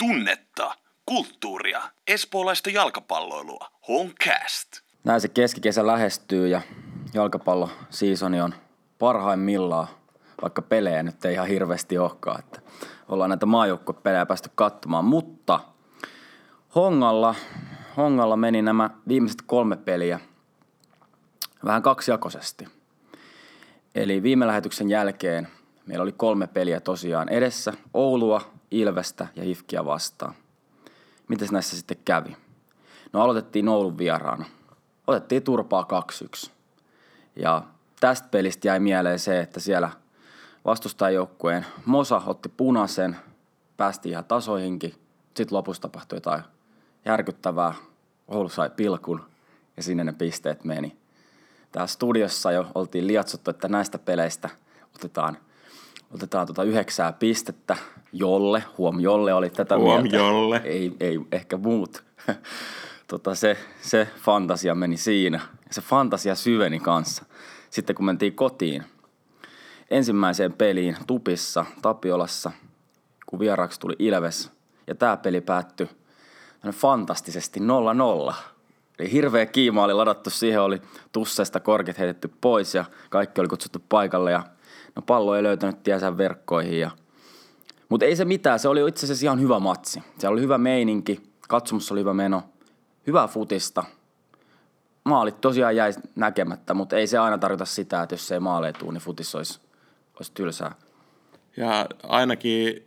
tunnetta, kulttuuria, espoolaista jalkapalloilua. Honcast. Näin se keskikesä lähestyy ja jalkapallosiisoni on parhaimmillaan, vaikka pelejä nyt ei ihan hirveästi olekaan, että ollaan näitä maajoukkuepelejä päästy katsomaan, mutta Hongalla, Hongalla meni nämä viimeiset kolme peliä vähän kaksijakoisesti. Eli viime lähetyksen jälkeen meillä oli kolme peliä tosiaan edessä, Oulua, Ilvestä ja Hifkiä vastaan. Miten näissä sitten kävi? No aloitettiin Oulun vieraana. Otettiin turpaa 2-1. Ja tästä pelistä jäi mieleen se, että siellä vastustajajoukkueen Mosa otti punaisen, päästi ihan tasoihinkin. Sitten lopussa tapahtui jotain järkyttävää. Oulu sai pilkun ja sinne ne pisteet meni. Täällä studiossa jo oltiin liatsuttu, että näistä peleistä otetaan, otetaan tota yhdeksää pistettä. Jolle, huom Jolle oli tätä Huom mieltä. Jolle. Ei, ei ehkä muut. tota, se, se fantasia meni siinä. Se fantasia syveni kanssa. Sitten kun mentiin kotiin ensimmäiseen peliin Tupissa, Tapiolassa, kun vieraaksi tuli Ilves. Ja tämä peli päättyi fantastisesti 0-0. Eli hirveä kiima oli ladattu siihen, oli tussesta korket heitetty pois ja kaikki oli kutsuttu paikalle ja no pallo ei löytänyt tiensä verkkoihin. Ja... Mutta ei se mitään, se oli itse asiassa ihan hyvä matsi. Siellä oli hyvä meininki, katsomus oli hyvä meno, hyvää futista. Maalit tosiaan jäi näkemättä, mutta ei se aina tarkoita sitä, että jos ei maaleja tule, niin futis olisi, olisi tylsää. Ja ainakin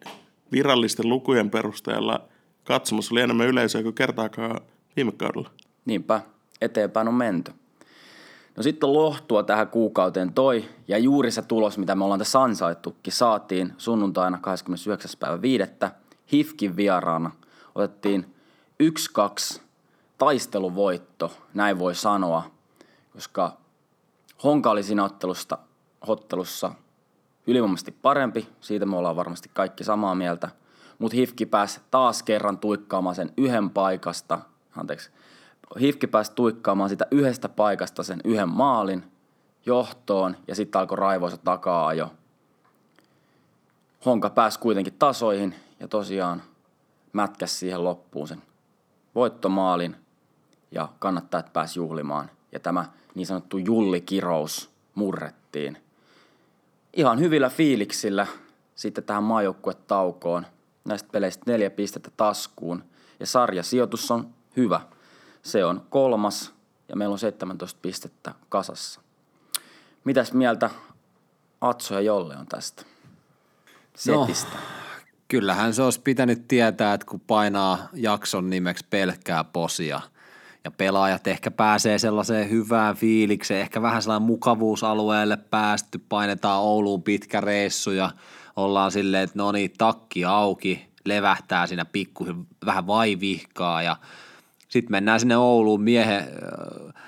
virallisten lukujen perusteella katsomus oli enemmän yleisöä kuin kertaakaan viime kaudella. Niinpä, eteenpäin on menty. No sitten lohtua tähän kuukauteen toi, ja juuri se tulos, mitä me ollaan tässä ansaittukin, saatiin sunnuntaina 29. päivä 5. Hifkin vieraana. Otettiin 1-2 taisteluvoitto, näin voi sanoa, koska Honka oli siinä ottelusta, ottelussa ylivoimaisesti parempi, siitä me ollaan varmasti kaikki samaa mieltä, mutta Hifki pääsi taas kerran tuikkaamaan sen yhden paikasta, anteeksi, Hifki pääsi tuikkaamaan sitä yhdestä paikasta sen yhden maalin johtoon ja sitten alkoi raivoisa takaa jo. Honka pääsi kuitenkin tasoihin ja tosiaan mätkäs siihen loppuun sen voittomaalin ja kannattajat pääsi juhlimaan. Ja tämä niin sanottu jullikirous murrettiin. Ihan hyvillä fiiliksillä sitten tähän maajoukkuetaukoon. Näistä peleistä neljä pistettä taskuun. Ja sarjasijoitus on hyvä. Se on kolmas ja meillä on 17 pistettä kasassa. Mitäs mieltä Atso ja Jolle on tästä setistä? No. Kyllähän se olisi pitänyt tietää, että kun painaa jakson nimeksi pelkkää posia ja pelaajat ehkä pääsee sellaiseen hyvään fiilikseen, ehkä vähän sellainen mukavuusalueelle päästy, painetaan Ouluun pitkä reissu ja ollaan silleen, että no niin, takki auki, levähtää siinä pikku vähän vaivihkaa ja sitten mennään sinne Ouluun, miehen,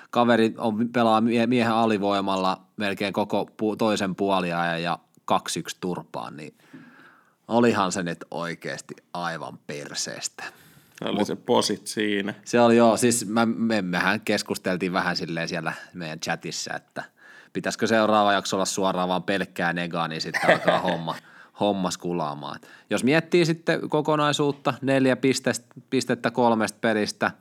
kaveri on, pelaa miehen alivoimalla melkein koko pu, toisen puoliajan ja 2-1 turpaan, niin olihan se nyt oikeasti aivan perseestä. Se oli Mut, se posit siinä. Se oli joo, siis mä, me, mehän keskusteltiin vähän silleen siellä meidän chatissa, että pitäisikö seuraava jakso olla suoraan vaan pelkkää negaa, niin sitten alkaa homma, homma skulaamaan. Jos miettii sitten kokonaisuutta, neljä pistettä, pistettä kolmesta pelistä,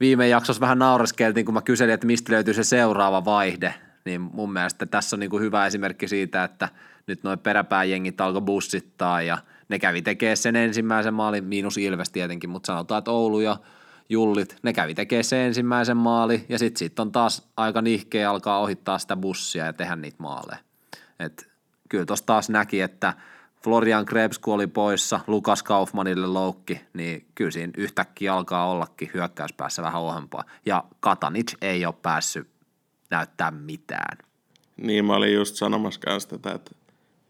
viime jaksossa vähän naureskeltiin, kun mä kyselin, että mistä löytyy se seuraava vaihde, niin mun mielestä tässä on niin kuin hyvä esimerkki siitä, että nyt noin peräpääjengit alkoi bussittaa ja ne kävi tekemään sen ensimmäisen maalin, miinus Ilves tietenkin, mutta sanotaan, että Oulu ja Jullit, ne kävi tekemään sen ensimmäisen maali ja sitten sit on taas aika nihkeä alkaa ohittaa sitä bussia ja tehdä niitä maaleja. Et kyllä tuossa taas näki, että Florian Krebs kun oli poissa, Lukas Kaufmanille loukki, niin kyllä siinä yhtäkkiä alkaa ollakin hyökkäyspäässä vähän ohempaa. Ja Katanic ei ole päässyt näyttää mitään. Niin, mä olin just sanomassa tätä, että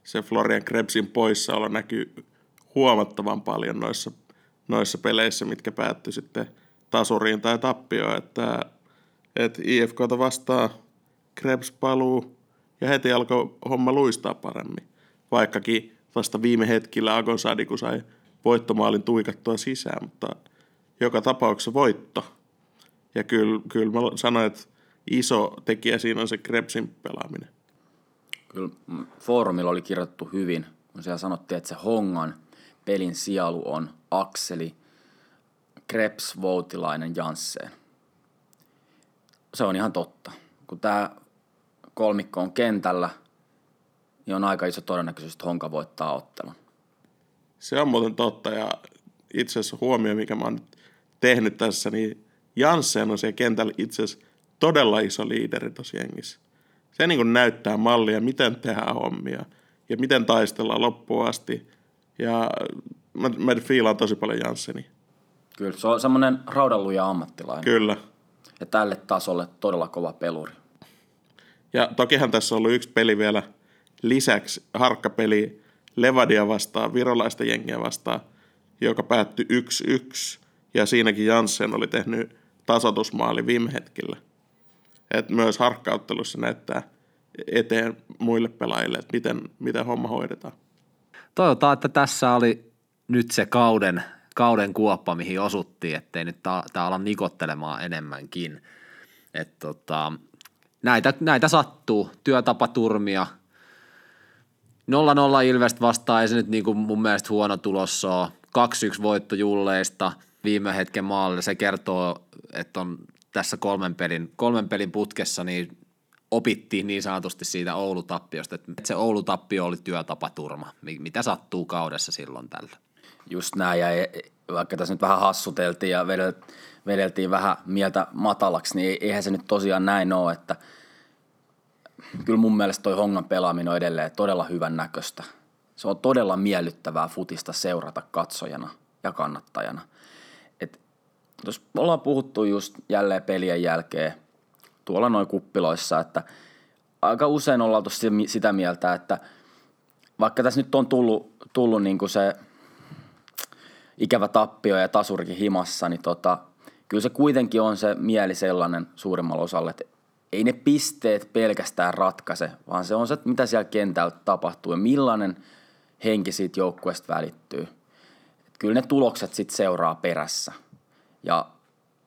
se Florian Krebsin poissaolo näkyy huomattavan paljon noissa, noissa peleissä, mitkä päättyi sitten tasuriin tai tappioon, että, että IFKta vastaa Krebs paluu ja heti alkoi homma luistaa paremmin. Vaikkakin vasta viime hetkillä Agosadi, kun sai voittomaalin tuikattua sisään, mutta joka tapauksessa voitto. Ja kyllä, kyllä mä sanoin, että iso tekijä siinä on se Krebsin pelaaminen. Kyllä foorumilla oli kirjoittu hyvin, kun siellä sanottiin, että se Hongan pelin sielu on Akseli, Krebs, Voutilainen, Jansseen. Se on ihan totta. Kun tämä kolmikko on kentällä, niin on aika iso todennäköisyys, että Honka voittaa ottelun. Se on muuten totta ja itse asiassa huomio, mikä mä oon nyt tehnyt tässä, niin Janssen on siellä kentällä itse asiassa todella iso liideri tuossa jengissä. Se niin kuin näyttää mallia, miten tehdään hommia ja miten taistellaan loppuun asti. Ja mä, mä fiilaan tosi paljon Jansseni. Kyllä, se on semmoinen raudanluja ammattilainen. Kyllä. Ja tälle tasolle todella kova peluri. Ja tokihan tässä on ollut yksi peli vielä lisäksi, harkkapeli Levadia vastaan, virolaista jengiä vastaan, joka päättyi 1-1. Ja siinäkin Janssen oli tehnyt tasotusmaali viime hetkellä. Et myös harkkauttelussa näyttää eteen muille pelaajille, että miten, miten homma hoidetaan. Toivotaan, että tässä oli nyt se kauden, kauden kuoppa, mihin osuttiin, ettei nyt tämä ala nikottelemaan enemmänkin. Et tota, näitä, näitä sattuu, työtapaturmia. 0-0 Ilvest vastaan ei se nyt niinku mun mielestä huono tulos ole. 2-1 voitto Julleista viime hetken maalle. Se kertoo, että on tässä kolmen pelin, kolmen pelin putkessa niin opittiin niin sanotusti siitä Oulu-tappiosta, että se Oulu-tappio oli työtapaturma. Mitä sattuu kaudessa silloin tällä? Just näin, ja e- vaikka tässä nyt vähän hassuteltiin ja vedeltiin vähän mieltä matalaksi, niin eihän se nyt tosiaan näin ole, että kyllä mun mielestä toi Hongan pelaaminen on edelleen todella hyvän näköistä. Se on todella miellyttävää futista seurata katsojana ja kannattajana. Et, jos ollaan puhuttu just jälleen pelien jälkeen tuolla noin kuppiloissa, että aika usein ollaan sitä mieltä, että vaikka tässä nyt on tullut, tullut niin kuin se ikävä tappio ja tasurikin himassa, niin tota, kyllä se kuitenkin on se mieli sellainen suurimmalle osalle, että ei ne pisteet pelkästään ratkaise, vaan se on se, mitä siellä kentällä tapahtuu ja millainen henki siitä joukkueesta välittyy. Et kyllä ne tulokset sitten seuraa perässä. Ja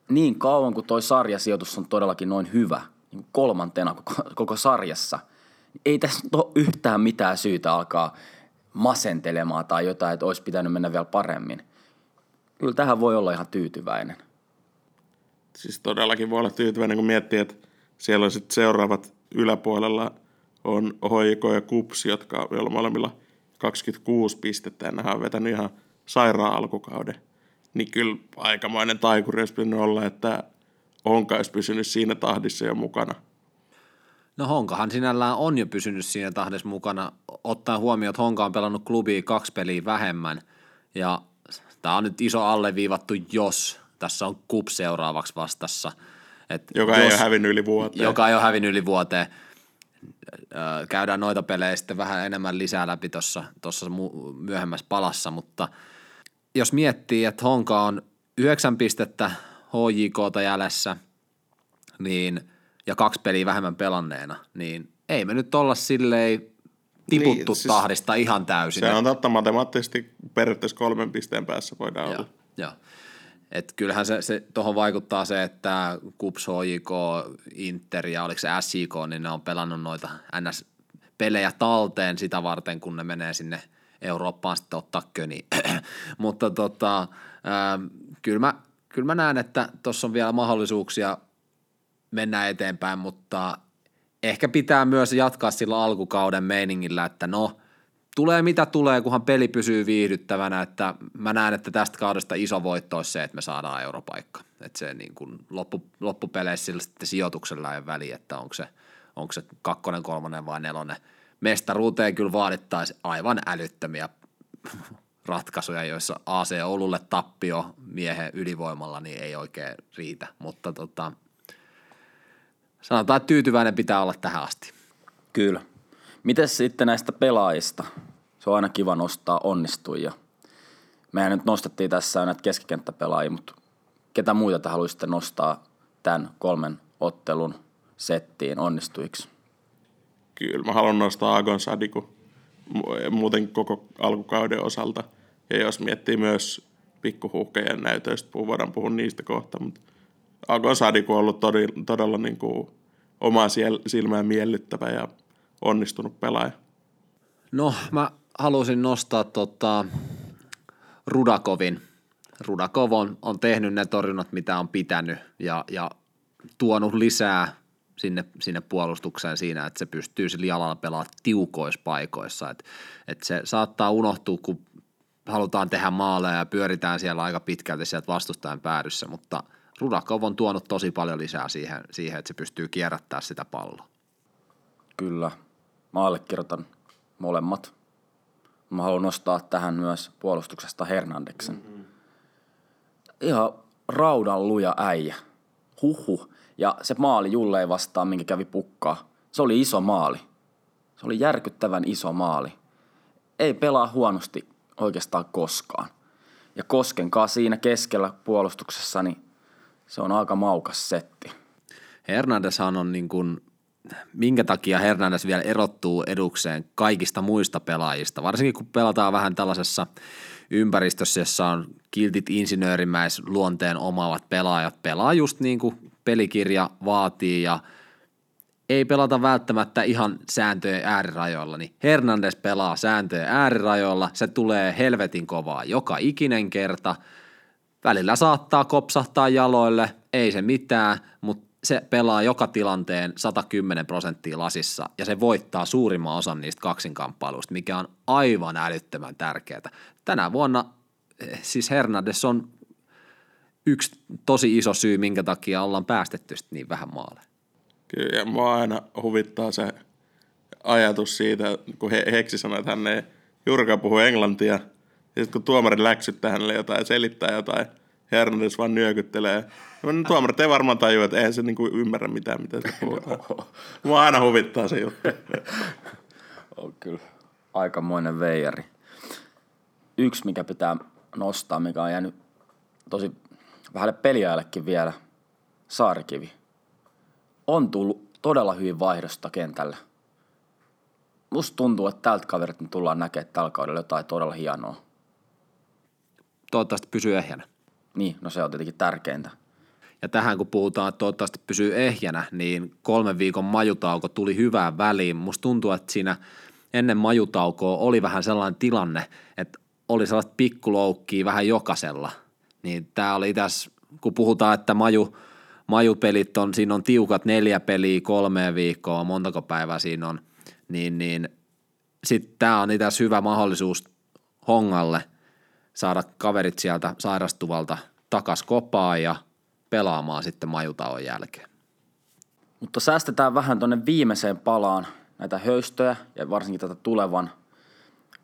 niin kauan kuin toi sarjasijoitus on todellakin noin hyvä, niin kolmantena koko, koko sarjassa, niin ei tässä ole yhtään mitään syytä alkaa masentelemaan tai jotain, että olisi pitänyt mennä vielä paremmin. Kyllä tähän voi olla ihan tyytyväinen. Siis todellakin voi olla tyytyväinen, kun miettii, että siellä on sitten seuraavat yläpuolella on hoiko ja Kups, jotka on molemmilla 26 pistettä ja nehän on vetänyt ihan sairaan alkukauden niin kyllä aikamoinen taikuri olisi pitänyt olla, että Honka olisi pysynyt siinä tahdissa jo mukana. No Honkahan sinällään on jo pysynyt siinä tahdissa mukana, ottaen huomioon, että Honka on pelannut klubiin kaksi peliä vähemmän, ja tämä on nyt iso alleviivattu, jos tässä on kup seuraavaksi vastassa. Et joka jos, ei ole hävinnyt yli vuoteen. Joka ei ole hävinnyt yli vuoteen. Käydään noita pelejä sitten vähän enemmän lisää läpi tuossa myöhemmässä palassa, mutta – jos miettii, että Honka on yhdeksän pistettä HJKta jäljessä, niin, ja kaksi peliä vähemmän pelanneena, niin ei me nyt olla silleen tiputtu niin, siis tahdista ihan täysin. Se on totta, matemaattisesti periaatteessa kolmen pisteen päässä voidaan joo, olla. Joo. Et kyllähän se, se tuohon vaikuttaa se, että KUPS, HJK, Inter ja oliko se SJK, niin ne on pelannut noita NS-pelejä talteen sitä varten, kun ne menee sinne – Eurooppaan sitten ottaa köni. Mutta tota, ää, kyllä, mä, kyllä mä näen, että tuossa on vielä mahdollisuuksia mennä eteenpäin, mutta ehkä pitää myös jatkaa sillä alkukauden meiningillä, että no, tulee mitä tulee, kunhan peli pysyy viihdyttävänä, että mä näen, että tästä kaudesta iso voitto olisi se, että me saadaan europaikka. Että se niin kuin loppu, loppupeleissä sillä sitten sijoituksella ei väliä, että onko se, onko se kakkonen, kolmonen vai nelonen – mestaruuteen kyllä vaadittaisiin aivan älyttömiä ratkaisuja, joissa AC Oululle tappio miehen ylivoimalla niin ei oikein riitä, mutta tota, sanotaan, että tyytyväinen pitää olla tähän asti. Kyllä. Miten sitten näistä pelaajista? Se on aina kiva nostaa onnistujia. Mehän nyt nostettiin tässä näitä keskikenttäpelaajia, mutta ketä muita te haluaisitte nostaa tämän kolmen ottelun settiin onnistujiksi? kyllä mä haluan nostaa Agon Sadiku muuten koko alkukauden osalta. Ja jos miettii myös pikkuhuhkejen näytöistä, voidaan puhua niistä kohta, mutta Agon Sadiku on ollut todella, todella niin kuin omaa silmään miellyttävä ja onnistunut pelaaja. No, mä halusin nostaa tota, Rudakovin. Rudakov on, on tehnyt ne torjunnat, mitä on pitänyt ja, ja tuonut lisää sinne, sinne puolustukseen siinä, että se pystyy sillä jalalla pelaamaan tiukoissa paikoissa. Et, et se saattaa unohtua, kun halutaan tehdä maaleja ja pyöritään siellä aika pitkälti sieltä vastustajan päädyssä, mutta Rudakov on tuonut tosi paljon lisää siihen, siihen että se pystyy kierrättämään sitä palloa. Kyllä. Mä allekirjoitan molemmat. Mä haluan nostaa tähän myös puolustuksesta Hernandeksen. Mm-hmm. Ihan raudan luja äijä. Huhu. Ja se maali Julle ei vastaan, minkä kävi pukkaa. Se oli iso maali. Se oli järkyttävän iso maali. Ei pelaa huonosti oikeastaan koskaan. Ja Koskenkaan siinä keskellä puolustuksessa, niin se on aika maukas setti. Hernandeshan on niin kuin, minkä takia Hernandes vielä erottuu edukseen kaikista muista pelaajista, varsinkin kun pelataan vähän tällaisessa ympäristössä, jossa on kiltit insinöörimäis luonteen omaavat pelaajat, pelaa just niin kuin pelikirja vaatii ja ei pelata välttämättä ihan sääntöjen äärirajoilla, niin Hernandez pelaa sääntöjen äärirajoilla, se tulee helvetin kovaa joka ikinen kerta, välillä saattaa kopsahtaa jaloille, ei se mitään, mutta se pelaa joka tilanteen 110 prosenttia lasissa ja se voittaa suurimman osan niistä kaksinkamppailuista, mikä on aivan älyttömän tärkeää. Tänä vuonna eh, siis Hernandez on yksi tosi iso syy, minkä takia ollaan päästetty niin vähän maaleja. Kyllä, mua aina huvittaa se ajatus siitä, kun he, Heksi sanoi, että hän ei juurikaan puhu englantia, ja sitten kun tuomari läksyttää hänelle jotain selittää jotain, Hernandez vaan nyökyttelee. Ja tuomarit ei varmaan tajua, että eihän se niinku ymmärrä mitään, mitä se puhutaan. Mua aina huvittaa se juttu. on kyllä aikamoinen veijari. Yksi, mikä pitää nostaa, mikä on jäänyt tosi vähälle peliajallekin vielä, Saarikivi. On tullut todella hyvin vaihdosta kentällä. Musta tuntuu, että tältä kaverit tullaan näkemään tällä kaudella jotain todella hienoa. Toivottavasti pysyy ehjänä. Niin, no se on tietenkin tärkeintä. Ja tähän kun puhutaan, että toivottavasti pysyy ehjänä, niin kolmen viikon majutauko tuli hyvään väliin. Musta tuntuu, että siinä ennen majutaukoa oli vähän sellainen tilanne, että oli sellaista pikkuloukkiä vähän jokaisella. Niin tämä oli tässä, kun puhutaan, että maju, majupelit on, siinä on tiukat neljä peliä, kolme viikkoa, montako päivää siinä on, niin, niin sitten tämä on itse hyvä mahdollisuus Hongalle saada kaverit sieltä sairastuvalta takas kopaan ja pelaamaan sitten majutauon jälkeen. Mutta säästetään vähän tuonne viimeiseen palaan näitä höystöjä ja varsinkin tätä tulevan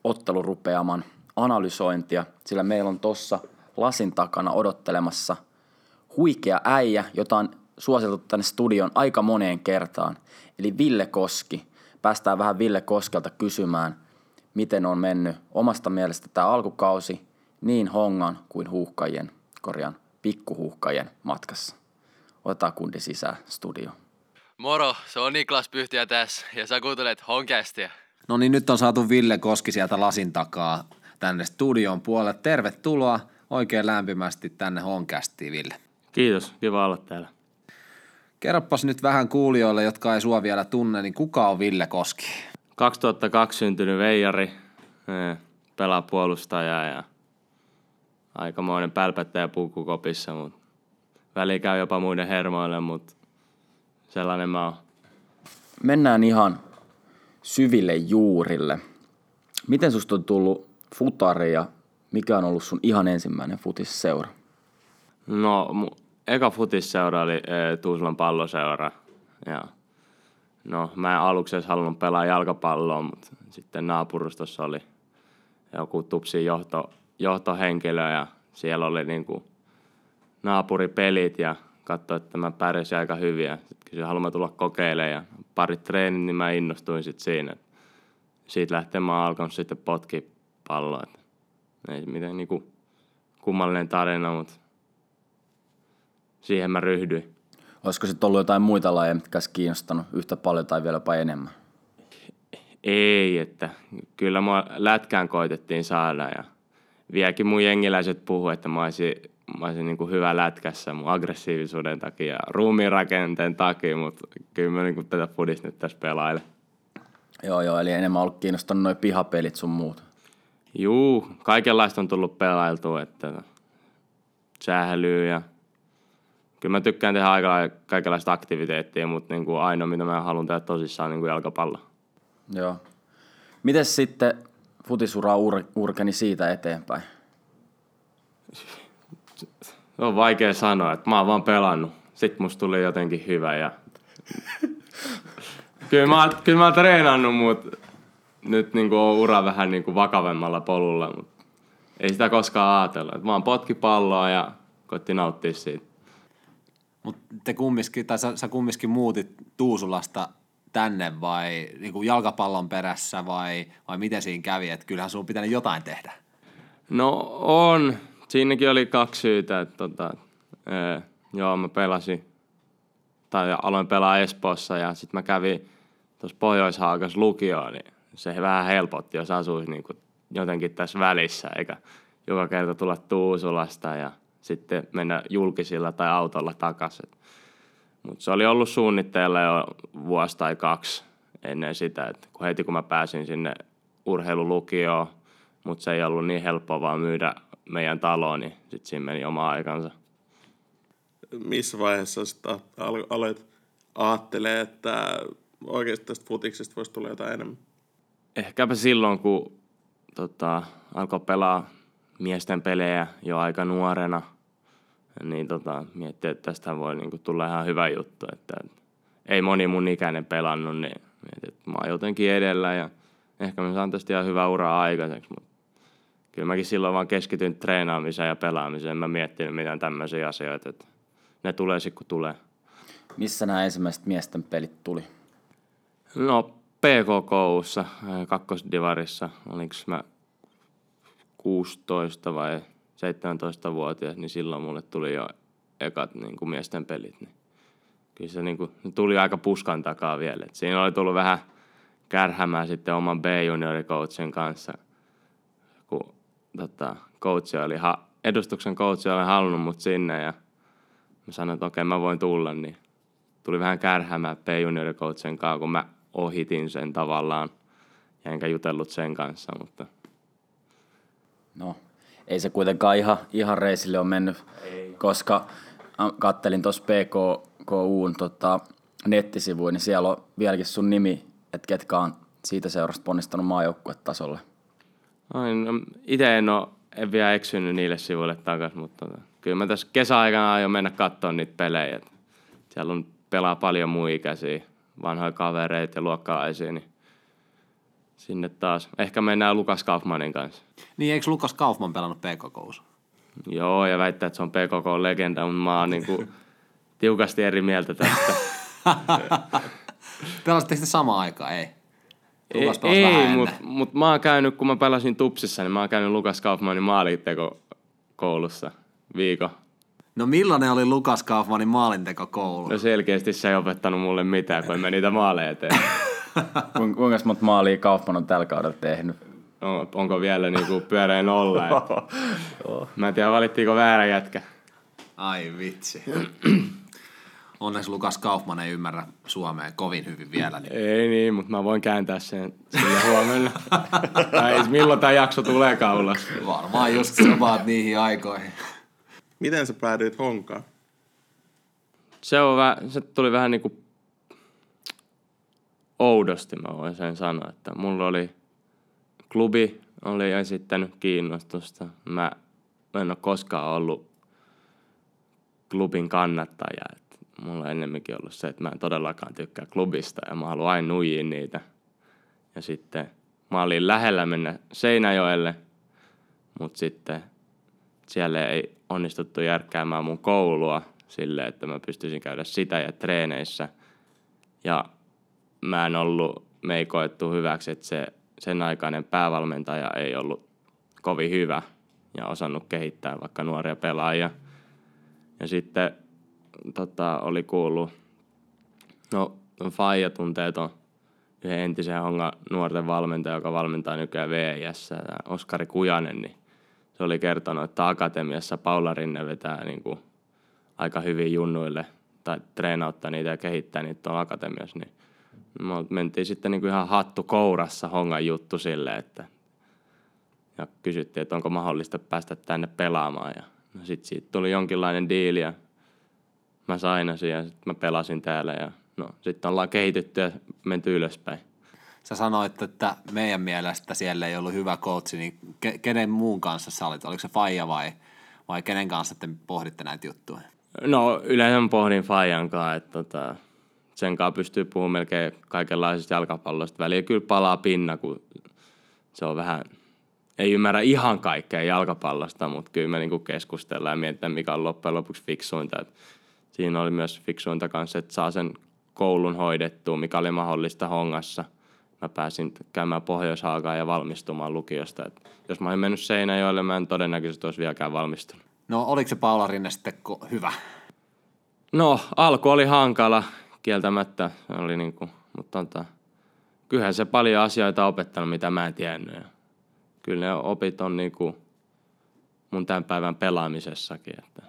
ottelurupeaman analysointia, sillä meillä on tuossa lasin takana odottelemassa huikea äijä, jota on suositeltu tänne studion aika moneen kertaan, eli Ville Koski. Päästään vähän Ville Koskelta kysymään, miten on mennyt omasta mielestä tämä alkukausi niin hongan kuin huuhkajien, korjaan, pikkuhuuhkajien matkassa. Otetaan kundi sisään studio. Moro, se on Niklas Pyhtiä tässä ja sä kuuntelet Honkästiä. No niin, nyt on saatu Ville Koski sieltä lasin takaa tänne studion puolelle. Tervetuloa oikein lämpimästi tänne Honkästiin, Ville. Kiitos, kiva olla täällä. Kerropas nyt vähän kuulijoille, jotka ei sua vielä tunne, niin kuka on Ville Koski? 2002 syntynyt veijari, pelaa puolustajaa ja aikamoinen pälpättäjä pukkukopissa, mutta väli käy jopa muiden hermoille, mutta sellainen mä oon. Mennään ihan syville juurille. Miten susta on tullut futari ja mikä on ollut sun ihan ensimmäinen futisseura? No, eka futisseura oli e, Tuusulan palloseura. Ja, no, mä en aluksi edes halunnut pelaa jalkapalloa, mutta sitten naapurustossa oli joku tupsi johto, johtohenkilö ja siellä oli niinku naapuripelit ja katsoi, että mä pärjäsin aika hyvin ja sitten kysyin, haluan tulla kokeilemaan ja parit treenit, niin mä innostuin sitten siinä. Siitä lähtien mä oon alkanut sitten potki palloa. Ei mitään niinku kummallinen tarina, mutta siihen mä ryhdyin. Olisiko sitten ollut jotain muita lajeja, mitkä olisi kiinnostanut yhtä paljon tai vielä jopa enemmän? Ei, että kyllä mua lätkään koitettiin saada ja vieläkin mun jengiläiset puhuu, että mä olisin, mä olisin niin kuin hyvä lätkässä mun aggressiivisuuden takia ja ruumiinrakenteen takia, mutta kyllä mä niin kuin tätä fudista nyt tässä pelailen. Joo, joo, eli enemmän ollut kiinnostanut noin pihapelit sun muut. Juu, kaikenlaista on tullut pelailtua, että sählyy ja kyllä mä tykkään tehdä aika kaikenlaista aktiviteettia, mutta niin kuin ainoa, mitä mä haluan tehdä tosissaan, on niin kuin jalkapallo. Joo. Mites sitten futisura ur- urkeni siitä eteenpäin? Se on vaikea sanoa, että mä oon vaan pelannut. Sitten musta tuli jotenkin hyvä ja... kyllä, mä, kyllä mä oon treenannut, mutta nyt niin kuin on ura vähän niin kuin vakavemmalla polulla, mutta ei sitä koskaan ajatella. Että vaan potki palloa ja koitti nauttia siitä. Mutta te kumminkin, tai sä, sä kumminkin muutit Tuusulasta tänne vai niin kuin jalkapallon perässä vai, vai miten siinä kävi? Että kyllähän sun pitänyt jotain tehdä. No on. Siinäkin oli kaksi syytä. Että, tota, ee, joo, mä pelasin tai aloin pelaa Espoossa ja sitten mä kävin tuossa pohjois lukioon, niin se vähän helpotti, jos asuisi niin kuin jotenkin tässä välissä, eikä joka kerta tulla Tuusulasta ja sitten mennä julkisilla tai autolla takaisin. Mutta se oli ollut suunnitteilla jo vuosi tai kaksi ennen sitä, että kun heti kun mä pääsin sinne urheilulukioon, mutta se ei ollut niin helppoa vaan myydä meidän taloon, niin sitten siinä meni oma aikansa. Missä vaiheessa sitten aloit ajattelee, että oikeasti tästä futiksesta voisi tulla jotain enemmän? Ehkäpä silloin, kun tota, alkoi pelaa miesten pelejä jo aika nuorena, niin tota, miettii, että tästä voi niinku tulla ihan hyvä juttu. Että, ei moni mun ikäinen pelannut, niin mietin, että mä oon jotenkin edellä ja ehkä mä saan tästä ihan hyvä ura aikaiseksi, mutta kyllä mäkin silloin vaan keskityin treenaamiseen ja pelaamiseen. En mä miettinyt mitään tämmöisiä asioita, että ne tulee sitten kun tulee. Missä nämä ensimmäiset miesten pelit tuli? No PKKussa, kakkosdivarissa, oliko mä 16 vai 17-vuotias, niin silloin mulle tuli jo ekat niin kuin miesten pelit. Niin kyllä se, niin kuin, tuli aika puskan takaa vielä. Et siinä oli tullut vähän kärhämää sitten oman B-juniorikoutsin kanssa, kun tota, coach oli, ha, edustuksen coach oli halunnut mut sinne ja mä sanoin, että okei, okay, mä voin tulla, niin tuli vähän kärhämää B-juniorikoutsin kanssa, kun mä ohitin sen tavallaan ja enkä jutellut sen kanssa, mutta... No, ei se kuitenkaan ihan, ihan reisille on mennyt, ei. koska kattelin tuossa PKKUn tota, nettisivuja, niin siellä on vieläkin sun nimi, että ketkä on siitä seurasta ponnistanut maajoukkuetasolle. No, itse en ole en vielä eksynyt niille sivuille takaisin, mutta tota, kyllä mä tässä kesäaikana aion mennä katsoa niitä pelejä. Siellä on pelaa paljon muu ikäisiä vanhoja kavereita ja luokkalaisia, niin sinne taas. Ehkä mennään Lukas Kaufmanin kanssa. Niin, eikö Lukas Kaufman pelannut PKKussa? Joo, ja väittää, että se on PKK-legenda, mutta mä oon niinku tiukasti eri mieltä tästä. Pelasitteko te samaan aikaan? Ei. Lukas ei, ei mutta mut mä oon käynyt, kun mä pelasin Tupsissa, niin mä oon käynyt Lukas Kaufmanin maalitteko koulussa viikon No millainen oli Lukas Kaufmanin maalinteko koulu? No selkeästi se ei opettanut mulle mitään, kun en niitä maaleja tee. Kuinka monta maalia Kaufman on tällä kaudella tehnyt? No, onko vielä niinku pyöreä nolla? Mä en tiedä, valittiinko väärä jätkä. Ai vitsi. Onneksi Lukas Kaufman ei ymmärrä Suomea kovin hyvin vielä. Niin... Ei niin, mutta mä voin kääntää sen sille huomenna. tai milloin tämä jakso tulee kaulas. Varmaan just sopaat niihin aikoihin. Miten sä päädyit honkaan? Se, on vä- se tuli vähän niin kuin oudosti, mä voin sen sanoa. Että mulla oli klubi, oli esittänyt kiinnostusta. Mä en ole koskaan ollut klubin kannattaja. että mulla on ennemminkin ollut se, että mä en todellakaan tykkää klubista ja mä haluan aina nuijia niitä. Ja sitten mä olin lähellä mennä Seinäjoelle, mutta sitten siellä ei onnistuttu järkkäämään mun koulua sille, että mä pystyisin käydä sitä ja treeneissä. Ja mä en ollut, me ei koettu hyväksi, että se sen aikainen päävalmentaja ei ollut kovin hyvä ja osannut kehittää vaikka nuoria pelaajia. Ja sitten tota, oli kuullut, no Faija tuntee ton yhden entisen honga nuorten valmentaja, joka valmentaa nykyään VIS, Oskari Kujanen, niin se oli kertonut, että akatemiassa Paula Rinne vetää niin kuin aika hyvin junnuille tai treenauttaa niitä ja kehittää niitä tuolla akatemiassa, niin me mentiin sitten niin kuin ihan hattu kourassa hongan juttu sille, että ja kysyttiin, että onko mahdollista päästä tänne pelaamaan. Ja no sitten siitä tuli jonkinlainen diili ja mä sain sen ja sitten mä pelasin täällä ja no sitten ollaan kehitytty ja menty ylöspäin. Sä sanoit, että meidän mielestä siellä ei ollut hyvä coachi, niin ke- kenen muun kanssa sä olit? Oliko se Faija vai, vai kenen kanssa te pohditte näitä juttuja? No yleensä mä pohdin Fajan kanssa, että tota, sen kanssa pystyy puhumaan melkein kaikenlaisista jalkapallosta. Väliä kyllä palaa pinna, kun se on vähän, ei ymmärrä ihan kaikkea jalkapallosta, mutta kyllä me niinku keskustellaan ja mietitään, mikä on loppujen lopuksi fiksuinta. Et siinä oli myös fiksuinta kanssa, että saa sen koulun hoidettua, mikä oli mahdollista hongassa. Mä pääsin käymään pohjois ja valmistumaan lukiosta. Et jos mä olisin mennyt Seinäjoelle, mä en todennäköisesti olisi vieläkään valmistunut. No oliko se Paula Rinne sitten hyvä? No, alku oli hankala, kieltämättä. Se oli niinku, mutta tota, kyllähän se paljon asioita on opettanut, mitä mä en tiennyt. Ja kyllä ne opit on niinku mun tämän päivän pelaamisessakin. Että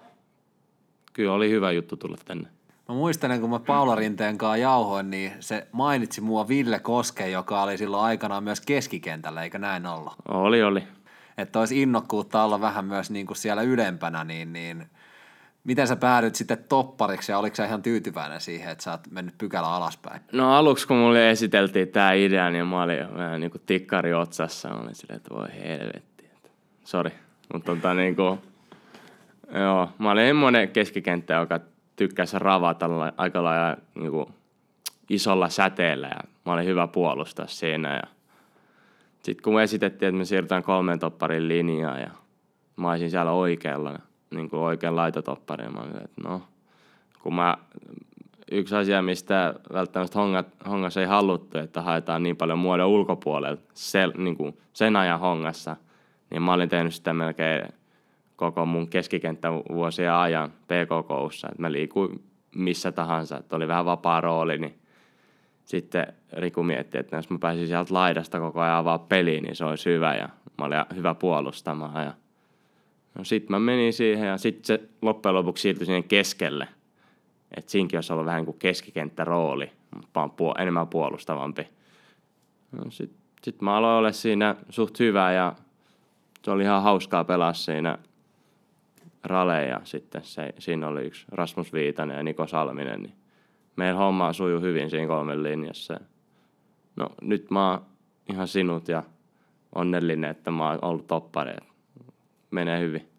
kyllä oli hyvä juttu tulla tänne. Mä muistelen, kun mä Paula Rinteen kanssa jauhoin, niin se mainitsi mua Ville Koske, joka oli silloin aikanaan myös keskikentällä, eikä näin ollut? Oli, oli. Että olisi innokkuutta olla vähän myös niin kuin siellä ylempänä, niin, niin miten sä päädyit sitten toppariksi ja oliko sä ihan tyytyväinen siihen, että sä oot mennyt pykälä alaspäin? No aluksi kun mulle esiteltiin tämä idea, niin mä olin vähän niin kuin tikkari otsassa. Mä olin silleen, että voi helvetti. Sori. Mutta tota niin kuin, joo, mä olin semmoinen keskikenttä, joka tykkäsi ravata aika lailla niin kuin isolla säteellä ja mä olin hyvä puolustaa siinä. Ja sitten kun me esitettiin, että me siirrytään kolmen topparin linjaan ja mä olisin siellä oikealla, niin kuin oikean laitotopparin, mä olin, että no, kun mä, yksi asia, mistä välttämättä hongat, hongas ei haluttu, että haetaan niin paljon muodon ulkopuolelta se, niin kuin sen ajan hongassa, niin mä olin tehnyt sitä melkein koko mun keskikenttävuosien ajan PKKussa, että mä liikuin missä tahansa, että oli vähän vapaa rooli, niin sitten Riku mietti, että jos mä pääsin sieltä laidasta koko ajan avaa peliin, niin se olisi hyvä ja mä olin hyvä puolustamaan. Ja no sitten mä menin siihen ja sitten se loppujen lopuksi siirtyi sinne keskelle. Että siinkin olisi ollut vähän kuin keskikenttärooli, mutta vaan puol- enemmän puolustavampi. No sitten sit mä aloin olla siinä suht hyvä ja se oli ihan hauskaa pelaa siinä Rale ja sitten se, siinä oli yksi Rasmus Viitanen ja Niko Salminen, niin meidän homma sujuu hyvin siinä kolmen linjassa. No nyt mä oon ihan sinut ja onnellinen, että mä oon ollut toppari. Menee hyvin.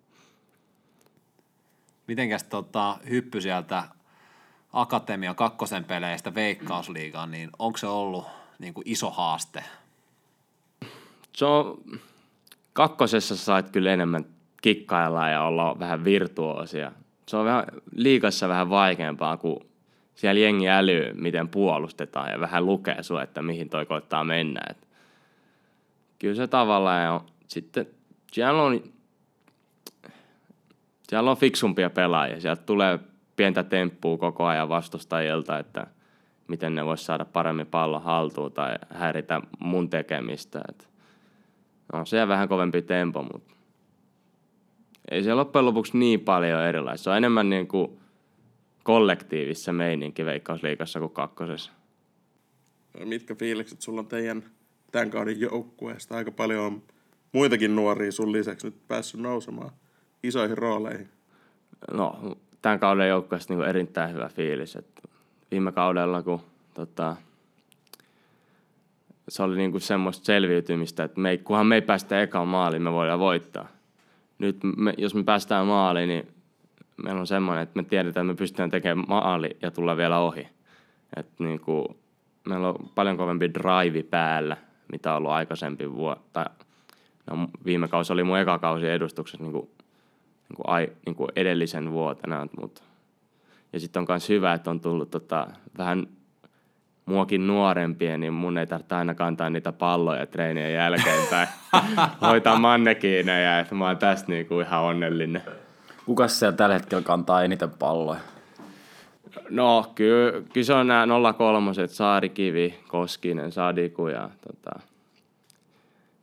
Mitenkäs tota, hyppy sieltä Akatemia kakkosen peleistä Veikkausliigaan, niin onko se ollut niin kuin iso haaste? Se on, kakkosessa sait kyllä enemmän kikkailla ja olla vähän virtuoosia. Se on vähän, liikassa vähän vaikeampaa, kun siellä jengi älyy, miten puolustetaan ja vähän lukee sua, että mihin toi koittaa mennä. Et kyllä se tavallaan ja sitten siellä on, siellä on fiksumpia pelaajia. Sieltä tulee pientä temppua koko ajan vastustajilta, että miten ne vois saada paremmin pallon haltuun tai häiritä mun tekemistä. Et on siellä vähän kovempi tempo, mutta ei se loppujen lopuksi niin paljon erilaista. Se on enemmän niin kuin kollektiivissa meininki Veikkausliigassa kuin kakkosessa. Mitkä fiilikset sulla on teidän tämän kauden joukkueesta? Aika paljon on muitakin nuoria sun lisäksi nyt päässyt nousemaan isoihin rooleihin. No, tämän kauden joukkueesta niin erittäin hyvä fiilis. Että viime kaudella, kun tota, se oli niin kuin semmoista selviytymistä, että me ei, kunhan me ei päästä ekaan maaliin, me voidaan voittaa. Nyt me, jos me päästään maaliin, niin meillä on semmoinen, että me tiedetään, että me pystytään tekemään maali ja tulla vielä ohi. Et niin kuin, meillä on paljon kovempi drive päällä, mitä on ollut aikaisempi vuotta. No, viime kausi oli mun eka kausi edustuksessa niin kuin, niin kuin, ai, niin kuin edellisen vuotena. Mutta. Ja sitten on myös hyvä, että on tullut tota, vähän muakin nuorempia, niin mun ei tarvitse aina kantaa niitä palloja treenien jälkeen tai hoitaa mannekiineja, että mä oon tästä niinku ihan onnellinen. Kukas siellä tällä hetkellä kantaa eniten palloja? No, kyllä, kyllä se on nämä 03 Saarikivi, Koskinen, Sadiku ja, tota,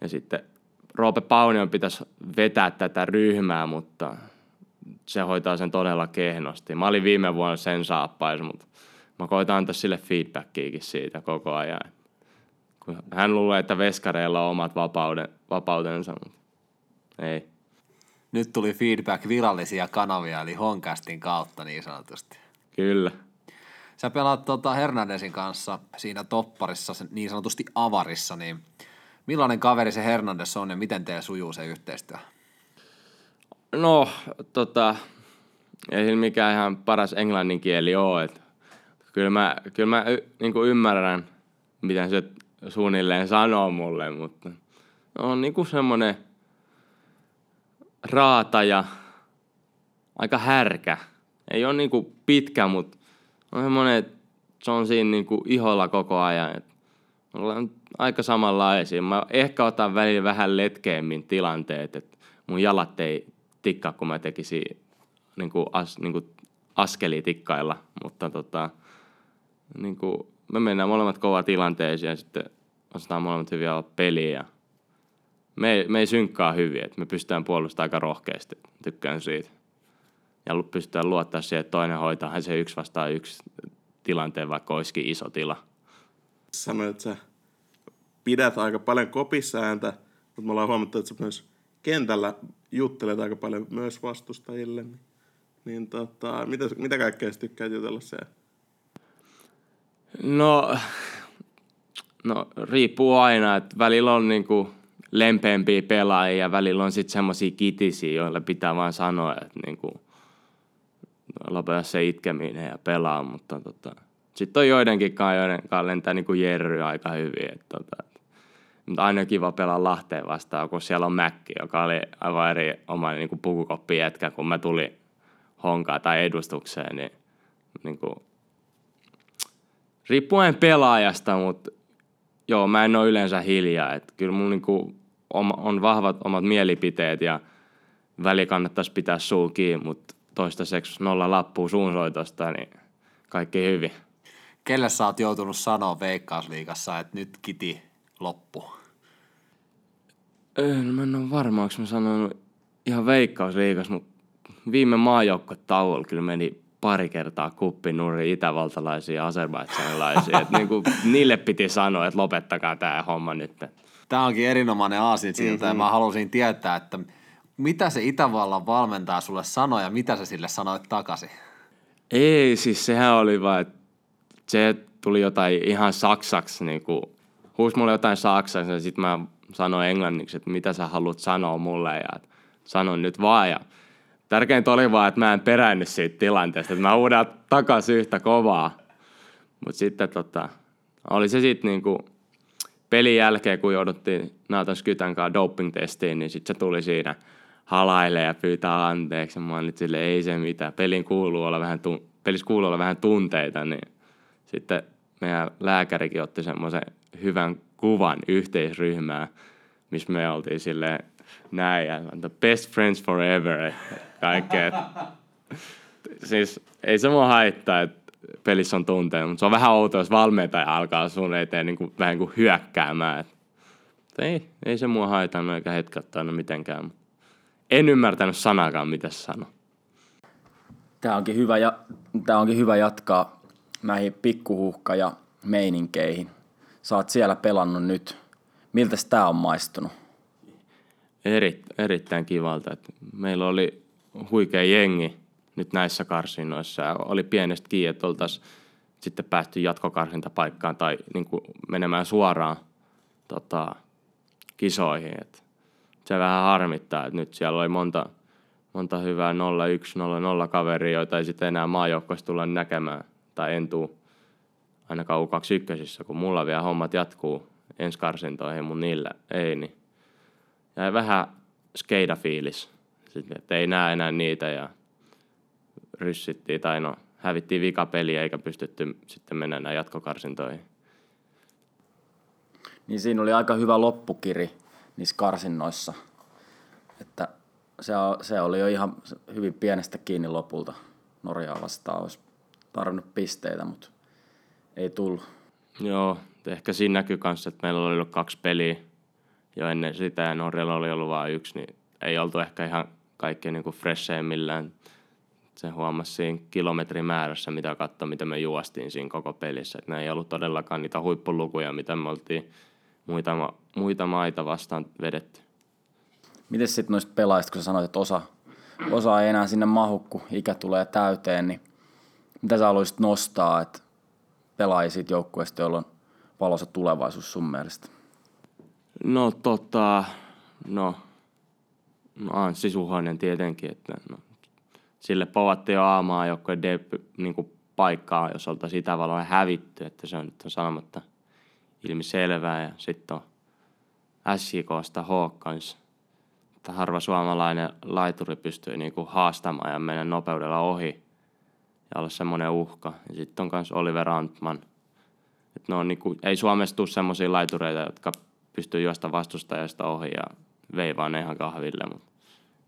ja sitten Roope Paunion pitäisi vetää tätä ryhmää, mutta se hoitaa sen todella kehnosti. Mä olin viime vuonna sen saappais, mutta mä koitan antaa sille feedbackiikin siitä koko ajan. Kun hän luulee, että veskareilla on omat vapauden, vapautensa, mutta ei. Nyt tuli feedback virallisia kanavia, eli Honcastin kautta niin sanotusti. Kyllä. Sä pelaat tota Hernandezin kanssa siinä topparissa, niin sanotusti avarissa, niin millainen kaveri se Hernandez on ja miten teillä sujuu se yhteistyö? No, tota, ei sillä mikään ihan paras englannin kieli ole. Et kyllä mä, kyllä mä y, niin kuin ymmärrän, miten se suunnilleen sanoo mulle, mutta on niin kuin semmoinen raata ja aika härkä. Ei ole niin kuin pitkä, mutta on semmoinen, että se on siinä niin kuin iholla koko ajan. Et ollaan aika samanlaisia. Mä ehkä otan välillä vähän letkeämmin tilanteet, että mun jalat ei tikkaa, kun mä tekisin niin kuin as, niin kuin askelia tikkailla, mutta tota, niin kuin me mennään molemmat kovaa tilanteeseen ja sitten osataan molemmat hyviä olla peliä. Me, ei, me ei synkkaa hyvin, että me pystytään puolustamaan aika rohkeasti, tykkään siitä. Ja pystytään luottaa siihen, että toinen hoitaa se yksi vastaan yksi tilanteen, vaikka olisikin iso tila. Sanoit, sä pidät aika paljon kopissa ääntä, mutta me ollaan huomattu, että sä myös kentällä juttelet aika paljon myös vastustajille. Niin, niin tota, mitä, mitä kaikkea sä tykkäät jutella siellä? No, no riippuu aina, että välillä on niinku lempeämpiä pelaajia ja välillä on sitten semmoisia kitisiä, joille pitää vaan sanoa, että niinku, lopeta se itkeminen ja pelaa, mutta tota, sitten on joidenkin kanssa, joiden kanssa lentää niinku Jerry aika hyvin. Et, tota, mutta aina kiva pelaa Lahteen vastaan, kun siellä on Mäkki, joka oli aivan eri omainen niin pukukoppi jätkä, kun mä tulin honkaan tai edustukseen, niin, niin kuin, riippuen pelaajasta, mutta joo, mä en ole yleensä hiljaa. Et kyllä mun niin kuin, on, on vahvat omat mielipiteet ja väli kannattaisi pitää suu kiinni, mutta toistaiseksi nolla lappuu suunsoitosta, niin kaikki hyvin. Kelle sä oot joutunut sanoa Veikkausliigassa, että nyt kiti loppu? Öö, no mä en ole varma, onko mä sanonut ihan veikkausliikas, mutta viime maajoukko-tauolla kyllä meni pari kertaa kuppinuri itävaltalaisia ja aserbaidsanilaisia. niinku, niille piti sanoa, että lopettakaa tämä homma nyt. Tämä onkin erinomainen aasinsilta mm-hmm. ja mä halusin tietää, että mitä se Itävallan valmentaja sulle sanoi ja mitä sä sille sanoit takaisin? Ei, siis sehän oli vaan, että se tuli jotain ihan saksaksi, niin kuin, huusi mulle jotain saksaksi ja sitten mä sanoin englanniksi, että mitä sä haluat sanoa mulle ja sanon nyt vaan ja tärkeintä oli vaan, että mä en perännyt siitä tilanteesta, että mä huudan takaisin yhtä kovaa. Mutta sitten tota, oli se sitten niinku pelin jälkeen, kun jouduttiin Nathan Skytän kanssa doping-testiin, niin sitten se tuli siinä halaille ja pyytää anteeksi. Mä olin sille, ei se mitään. Pelin kuuluu olla vähän, pelissä kuuluu olla vähän tunteita, niin sitten meidän lääkärikin otti semmoisen hyvän kuvan yhteisryhmää, missä me oltiin silleen näin, ja the best friends forever, kaikkea. siis ei se mua haittaa, että pelissä on tunteita, mutta se on vähän outoa, jos valmentaja alkaa sun eteen niin kuin, vähän kuin hyökkäämään. Et, ei, ei se mua haitannut eikä hetkattanut mitenkään. En ymmärtänyt sanakaan, mitä se sanoi. Tämä onkin hyvä, ja, tämä onkin hyvä jatkaa näihin pikkuhuhka- ja meininkeihin. Sä oot siellä pelannut nyt. Miltä tämä on maistunut? Eri, erittäin kivalta. Että meillä oli huikea jengi nyt näissä karsinoissa oli pienestä kiinni, että oltaisiin sitten päästy jatkokarsintapaikkaan tai niin kuin menemään suoraan tota, kisoihin. Et se vähän harmittaa, että nyt siellä oli monta, monta hyvää 0-1, 0-0 kaveria, joita ei sitten enää maajoukkoista tulla näkemään tai en tuu ainakaan U21, kun mulla vielä hommat jatkuu ensi karsintoihin, mun niillä ei, niin jäi vähän skeida fiilis. Sitten, että ei näe enää niitä ja ryssittiin tai no hävittiin vikapeliä eikä pystytty sitten mennä enää jatkokarsintoihin. Niin siinä oli aika hyvä loppukiri niissä karsinnoissa. Että se, se oli jo ihan hyvin pienestä kiinni lopulta. Norjaa vastaan olisi tarvinnut pisteitä, mutta ei tullut. Joo, ehkä siinä näkyy myös, että meillä oli ollut kaksi peliä jo ennen sitä ja Norjalla oli ollut vain yksi, niin ei oltu ehkä ihan kaikkein niin fresheimmillään. Se huomasi siinä kilometrimäärässä, mitä katsoi, mitä me juostiin siinä koko pelissä. Että ne ei ollut todellakaan niitä huippulukuja, mitä me oltiin muita, muita maita vastaan vedetty. Miten sitten noista pelaajista, kun sä sanoit, että osa, osa ei enää sinne mahu, kun ikä tulee täyteen, niin mitä sä haluaisit nostaa, että pelaajia siitä joukkueesta, jolla on valossa tulevaisuus sun mielestä? No tota, no, no Anssi Suhonen tietenkin, että no, sille povattiin jo aamaa joukkueen niin paikkaa, jos oltaisiin Itävallalla hävitty, että se on nyt on sanomatta ilmi selvää ja sitten on SJKsta H harva suomalainen laituri pystyy niinku haastamaan ja mennä nopeudella ohi ja olla semmoinen uhka. Ja sitten on myös Oliver Antman. Et ne on niinku, ei Suomessa tule semmoisia laitureita, jotka pystyy juosta vastustajasta ohi ja veivaa ne ihan kahville, mutta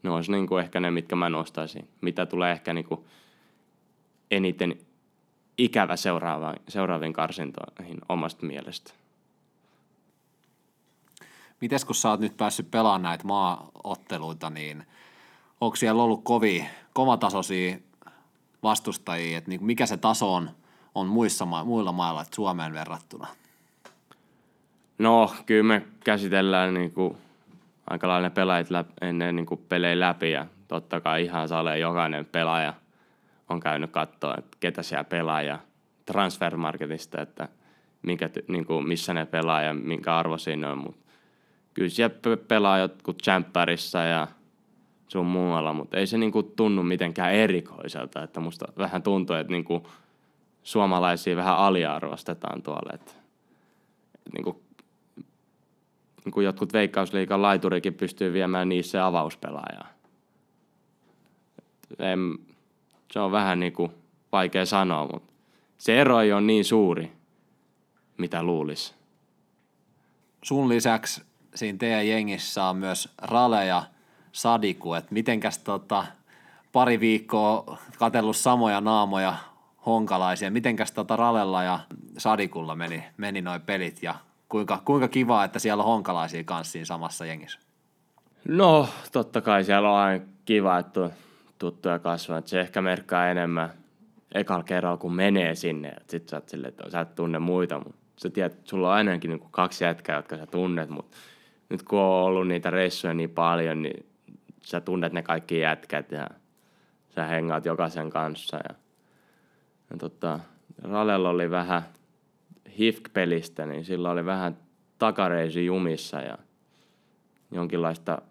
ne olisi niinku ehkä ne, mitkä mä nostaisin. Mitä tulee ehkä niinku eniten ikävä seuraaviin karsintoihin omasta mielestä. Mites kun sä oot nyt päässyt pelaamaan näitä maaotteluita, niin onko siellä ollut kovia, kovatasoisia vastustajia, että niin mikä se taso on, on muissa, muilla mailla että Suomeen verrattuna? No, kyllä me käsitellään niin kuin aika lailla pelaajat läpi, ennen niin kuin pelejä läpi ja totta kai ihan sale jokainen pelaaja on käynyt katsoa, että ketä siellä pelaa ja transfermarketista, että minkä, niin kuin, missä ne pelaa ja minkä arvo siinä on, mutta kyllä siellä pelaa jotkut Champärissa ja sun muualla, mutta ei se niinku tunnu mitenkään erikoiselta, että musta vähän tuntuu, että niinku suomalaisia vähän aliarvostetaan tuolla, että niinku, niinku jotkut veikkausliikan laiturikin pystyy viemään niissä avauspelaajaa. En, se on vähän niinku vaikea sanoa, mutta se ero ei ole niin suuri, mitä luulisi. Sun lisäksi siinä teidän jengissä on myös Rale ja Sadiku, että mitenkäs tota, pari viikkoa katsellut samoja naamoja honkalaisia, mitenkäs tota Ralella ja Sadikulla meni, meni noi pelit ja kuinka, kuinka kiva, että siellä on honkalaisia kanssa siinä samassa jengissä? No, totta kai siellä on aina kiva, että tuttuja kasvaa. Se ehkä merkkaa enemmän ekalla kerralla, kun menee sinne. Sitten sä oot silleen, että sä et tunne muita, mutta sä tiedät, että sulla on ainakin niin kaksi jätkää, jotka sä tunnet, mutta nyt kun on ollut niitä reissuja niin paljon, niin sä tunnet ne kaikki jätkät ja sä hengaat jokaisen kanssa. Ja, ja tota, Ralella oli vähän HIFK-pelistä, niin sillä oli vähän takareisi jumissa ja jonkinlaista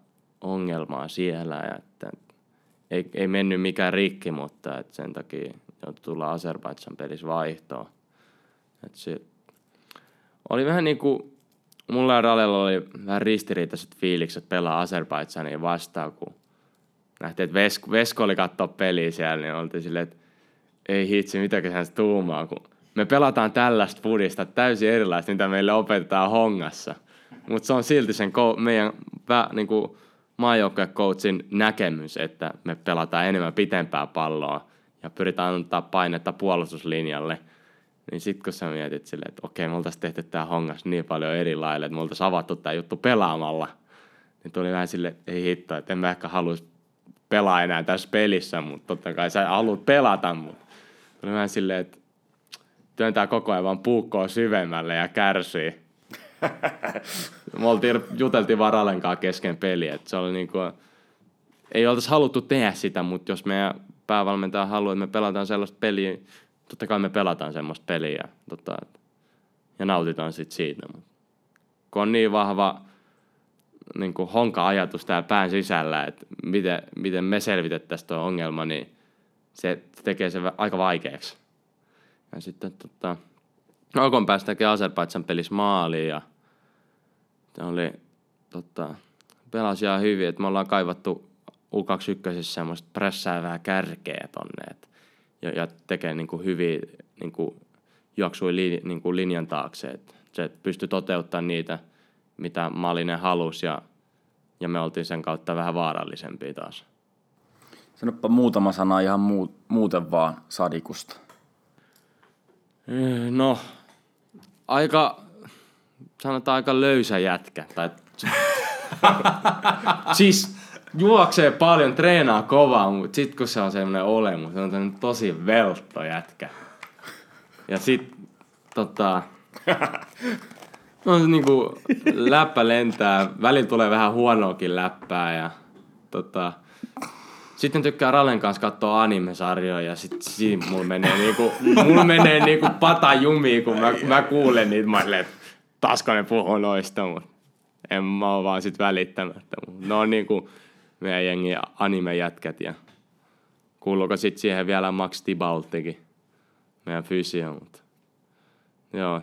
ongelmaa siellä. Ja että ei, ei mennyt mikään rikki, mutta että sen takia joutui tulla Azerbaidsan pelissä vaihtoon. Että se oli vähän niin kuin mulla ja Ralella oli vähän ristiriitaiset fiilikset pelaa Azerbaidsania vastaan, kun nähtiin, että Vesko, Vesko oli katsoa peliä siellä, niin oltiin silleen, että ei hitsi, mitäkö hän tuumaa, kun me pelataan tällaista pudista täysin erilaista, mitä meille opetetaan hongassa. Mutta se on silti sen ko- meidän niin kuin maajoukkuekoutsin näkemys, että me pelataan enemmän pitempää palloa ja pyritään antaa painetta puolustuslinjalle – niin sit kun sä mietit silleen, että okei, me oltaisiin tehty tää hongas niin paljon eri lailla, että me oltaisiin avattu tää juttu pelaamalla, niin tuli vähän että ei hitto, että en mä ehkä haluaisi pelaa enää tässä pelissä, mutta totta kai sä haluat pelata, mutta tuli vähän silleen, että työntää koko ajan vaan puukkoa syvemmälle ja kärsii. me oltiin, juteltiin varalenkaan kesken peliä, että se oli niin kuin, ei oltaisi haluttu tehdä sitä, mutta jos meidän päävalmentaja haluaa, että me pelataan sellaista peliä, totta kai me pelataan semmoista peliä tota, ja nautitaan sit siitä. Mut kun on niin vahva niin kuin honka-ajatus täällä pään sisällä, että miten, miten me selvitettäisiin tuo ongelma, niin se tekee sen aika vaikeaksi. Ja sitten tota, Alkon päästäkin Azerbaidsan pelissä maaliin ja se oli tota, pelasi ihan hyvin, että me ollaan kaivattu U21 semmoista pressäävää kärkeä tonne, että ja, ja tekee niin kuin hyviä niin kuin juoksui li, niin kuin linjan taakse. Et se pystyi toteuttamaan niitä, mitä Malinen halusi ja, ja me oltiin sen kautta vähän vaarallisempia taas. Sanoppa muutama sana ihan muu, muuten vaan Sadikusta. Eh, no, aika, sanotaan aika löysä jätkä. Tai, siis juoksee paljon, treenaa kovaa, mutta sit kun se on semmoinen olemus, se on tosi veltto jätkä. Ja sit tota, No niinku läppä lentää, välillä tulee vähän huonoakin läppää ja tota, sitten tykkää Ralen kanssa katsoa anime-sarjoja ja sit siinä mulla menee niinku, mulla menee niinku pata jumiin, kun mä, mä kuulen niitä, mä silleen, taasko ne puhuu noista, mut en mä oo vaan sit välittämättä. Mut ne on niinku meidän jengi anime-jätkät ja kuuluuko sit siihen vielä Max Tibaltikin, meidän fysio, mutta joo,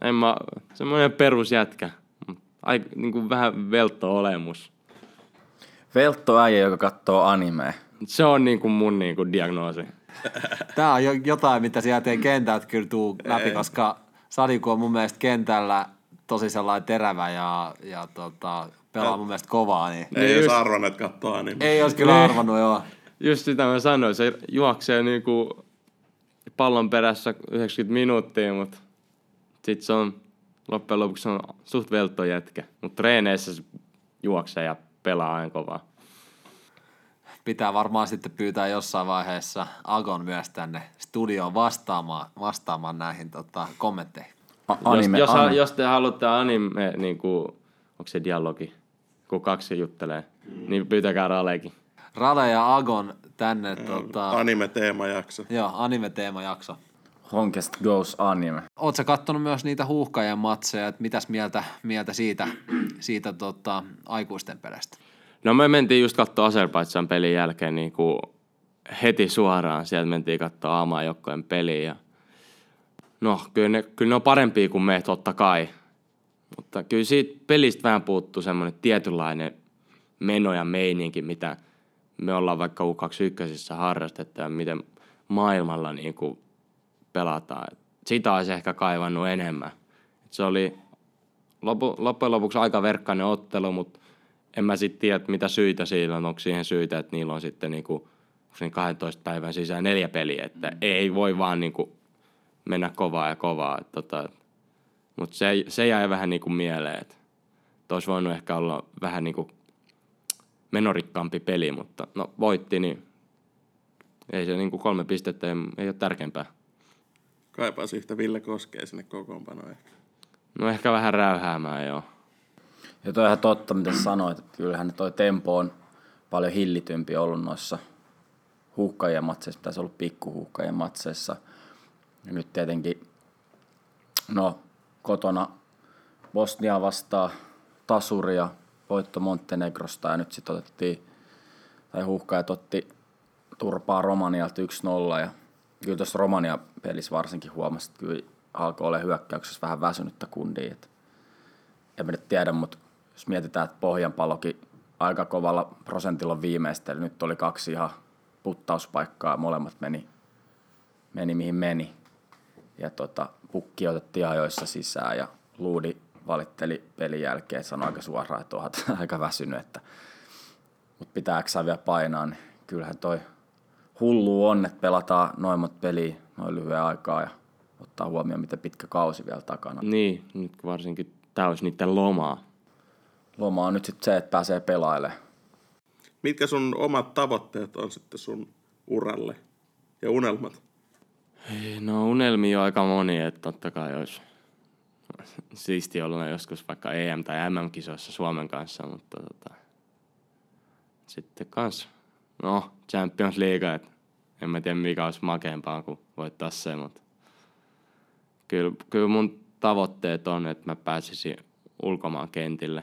en mä, semmoinen perusjätkä, ai, niinku vähän veltto olemus. Veltto äijä, joka katsoo animea. Se on niinku mun niinku diagnoosi. Tää on jo jotain, mitä sieltä ei kentältä kyllä tuu läpi, koska Sadiku on mun mielestä kentällä tosi sellainen terävä ja, ja tota, pelaa mun mielestä kovaa, niin Ei just- jos arvon, että katsoo anime. ei olisi kyllä arvannut joo. Just sitä mä sanoin, se juoksee niinku pallon perässä 90 minuuttia, mutta sit se on loppujen lopuksi on suht veltto jätkä. Mutta treeneissä se juoksee ja pelaa aina kovaa. Pitää varmaan sitten pyytää jossain vaiheessa Agon myös tänne studioon vastaamaan, vastaamaan näihin tota, kommentteihin. A- anime, jos, jos, anime. jos te haluatte anime, niinku, onko se dialogi, kun kaksi juttelee, niin pyytäkää Raleekin. Rale ja Agon tänne, tota, Anime-teemajakso. joo, anime-teemajakso. Honkest goes anime. Sä kattonut myös niitä huuhkajien matseja, että mitäs mieltä, mieltä siitä, siitä tota, aikuisten peleistä? No me mentiin just katsoa Azerbaidsan pelin jälkeen niin kuin heti suoraan. Sieltä mentiin katsoa aamaa joukkojen peliä. Ja... No, kyllä ne, kyllä ne on parempia kuin me, totta kai. Mutta kyllä siitä pelistä vähän puuttuu semmoinen tietynlainen meno ja meininki, mitä me ollaan vaikka U21 harrastettu ja miten maailmalla niin kuin pelataan. Sitä olisi ehkä kaivannut enemmän. Se oli lopu, loppujen lopuksi aika verkkainen ottelu, mutta en mä sitten tiedä, mitä syitä siinä on. Onko siihen syitä, että niillä on sitten niin 12 päivän sisään neljä peliä, että ei voi vaan niinku mennä kovaa ja kovaa. Et Tota, mutta se, se jäi vähän niinku mieleen, että olisi voinut ehkä olla vähän niinku menorikkaampi peli, mutta no voitti, niin ei se niinku kolme pistettä ei, ei ole tärkeämpää. Kaipaisi yhtä Ville Koskea sinne kokoonpanoon ehkä. No ehkä vähän räyhäämään, joo. Ja toi on ihan totta, mitä sanoit, että kyllähän toi tempo on paljon hillitympi ollut noissa huuhkajien matseissa, pitäisi olla pikkuhuuhkajien matseissa. Ja nyt tietenkin, no kotona Bosnia vastaa tasuria, voitto Montenegrosta ja nyt sitten otettiin, tai huuhkajat otti turpaa Romanialta 1-0 ja kyllä tuossa Romania pelissä varsinkin huomasi, että kyllä alkoi olla hyökkäyksessä vähän väsynyttä kundia, en mä nyt tiedä, mutta jos mietitään, että Pohjanpallokin aika kovalla prosentilla on viimeistely, nyt oli kaksi ihan puttauspaikkaa, molemmat meni, meni mihin meni. Ja tota, pukki otettiin ajoissa sisään ja Luudi valitteli pelin jälkeen, sanoi aika suoraan, että olet aika väsynyt, että mutta pitääkö vielä painaa, niin kyllähän toi hullu on, että pelataan noimmat peliä noin lyhyen aikaa ja ottaa huomioon, miten pitkä kausi vielä takana. Niin, nyt varsinkin tämä olisi niiden lomaa. Loma on nyt sitten se, että pääsee pelailemaan. Mitkä sun omat tavoitteet on sitten sun uralle ja unelmat? No unelmia on aika moni, että totta kai olisi siisti olla joskus vaikka EM- tai MM-kisoissa Suomen kanssa, mutta tota, sitten kans, no Champions League, et en mä tiedä mikä olisi makeampaa kuin voittaa se, mutta kyllä, kyllä mun tavoitteet on, että mä pääsisin ulkomaan kentille,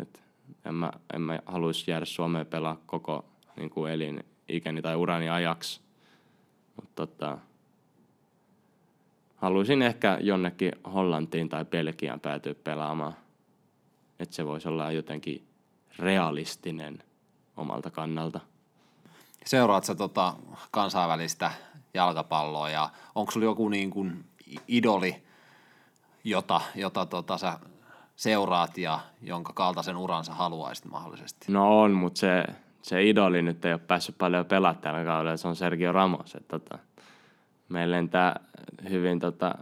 et en mä, en mä haluaisi jäädä Suomeen pelaa koko niin kuin elin ikäni tai urani ajaksi, mutta tota, haluaisin ehkä jonnekin Hollantiin tai Belgiaan päätyä pelaamaan. Että se voisi olla jotenkin realistinen omalta kannalta. Seuraat sä tota kansainvälistä jalkapalloa ja onko sulla joku niin kuin idoli, jota, jota tota sä seuraat ja jonka kaltaisen uransa haluaisit mahdollisesti? No on, mutta se, se idoli nyt ei ole päässyt paljon pelaa tällä kaudella, se on Sergio Ramos. Että tota, meillä lentää hyvin tota,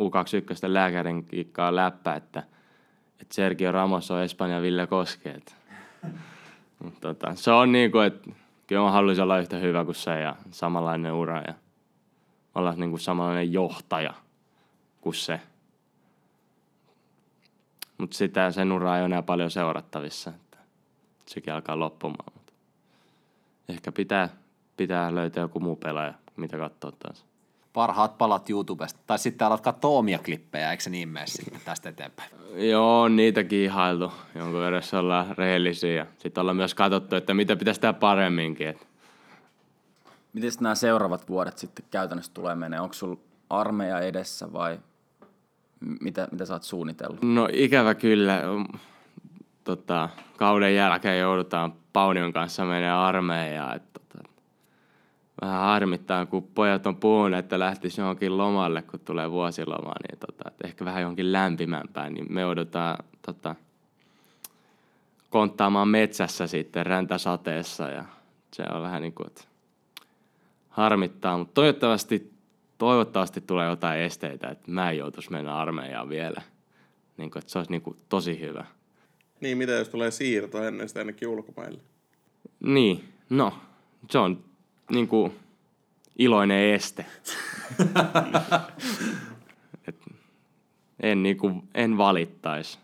U21 lääkärin kiikkaa läppä, että, että Sergio Ramos on Espanjan Ville Koskeet. Mut tota, se on niin kuin, että kyllä mä haluaisin olla yhtä hyvä kuin se ja samanlainen ura ja olla niin kuin samanlainen johtaja kuin se. Mutta sitä sen uraa ei ole enää paljon seurattavissa, että sekin alkaa loppumaan. Ehkä pitää, pitää löytää joku muu pelaaja, mitä katsoa taas. Parhaat palat YouTubesta. Tai sitten alat katsoa omia klippejä, eikö se niin mene sitten tästä eteenpäin? Joo, niitäkin ihailtu. Jonkun jos ollaan rehellisiä. Sitten ollaan myös katsottu, että mitä pitäisi tehdä paremminkin. Et Miten nämä seuraavat vuodet sitten käytännössä tulee menee? Onko sulla armeija edessä vai mitä, mitä sä oot suunnitellut? No ikävä kyllä. mm, Tota, kauden jälkeen joudutaan Paunion kanssa menee armeijaan. Et, tota, vähän harmittaa, kun pojat on puhunut, että lähtisi johonkin lomalle, kun tulee vuosiloma, niin tota, et ehkä vähän johonkin lämpimämpään, niin me joudutaan tota, konttaamaan metsässä sitten räntäsateessa ja se on vähän niin kuin, että harmittaa, mutta toivottavasti, toivottavasti tulee jotain esteitä, että mä en joutuisi mennä armeijaan vielä. Niin kuin, että se olisi niin kuin tosi hyvä. Niin, mitä jos tulee siirto ennen sitä ainakin ulkomaille? Niin, no, se on niin kuin iloinen este. Et en, niin kuin, en valittaisi.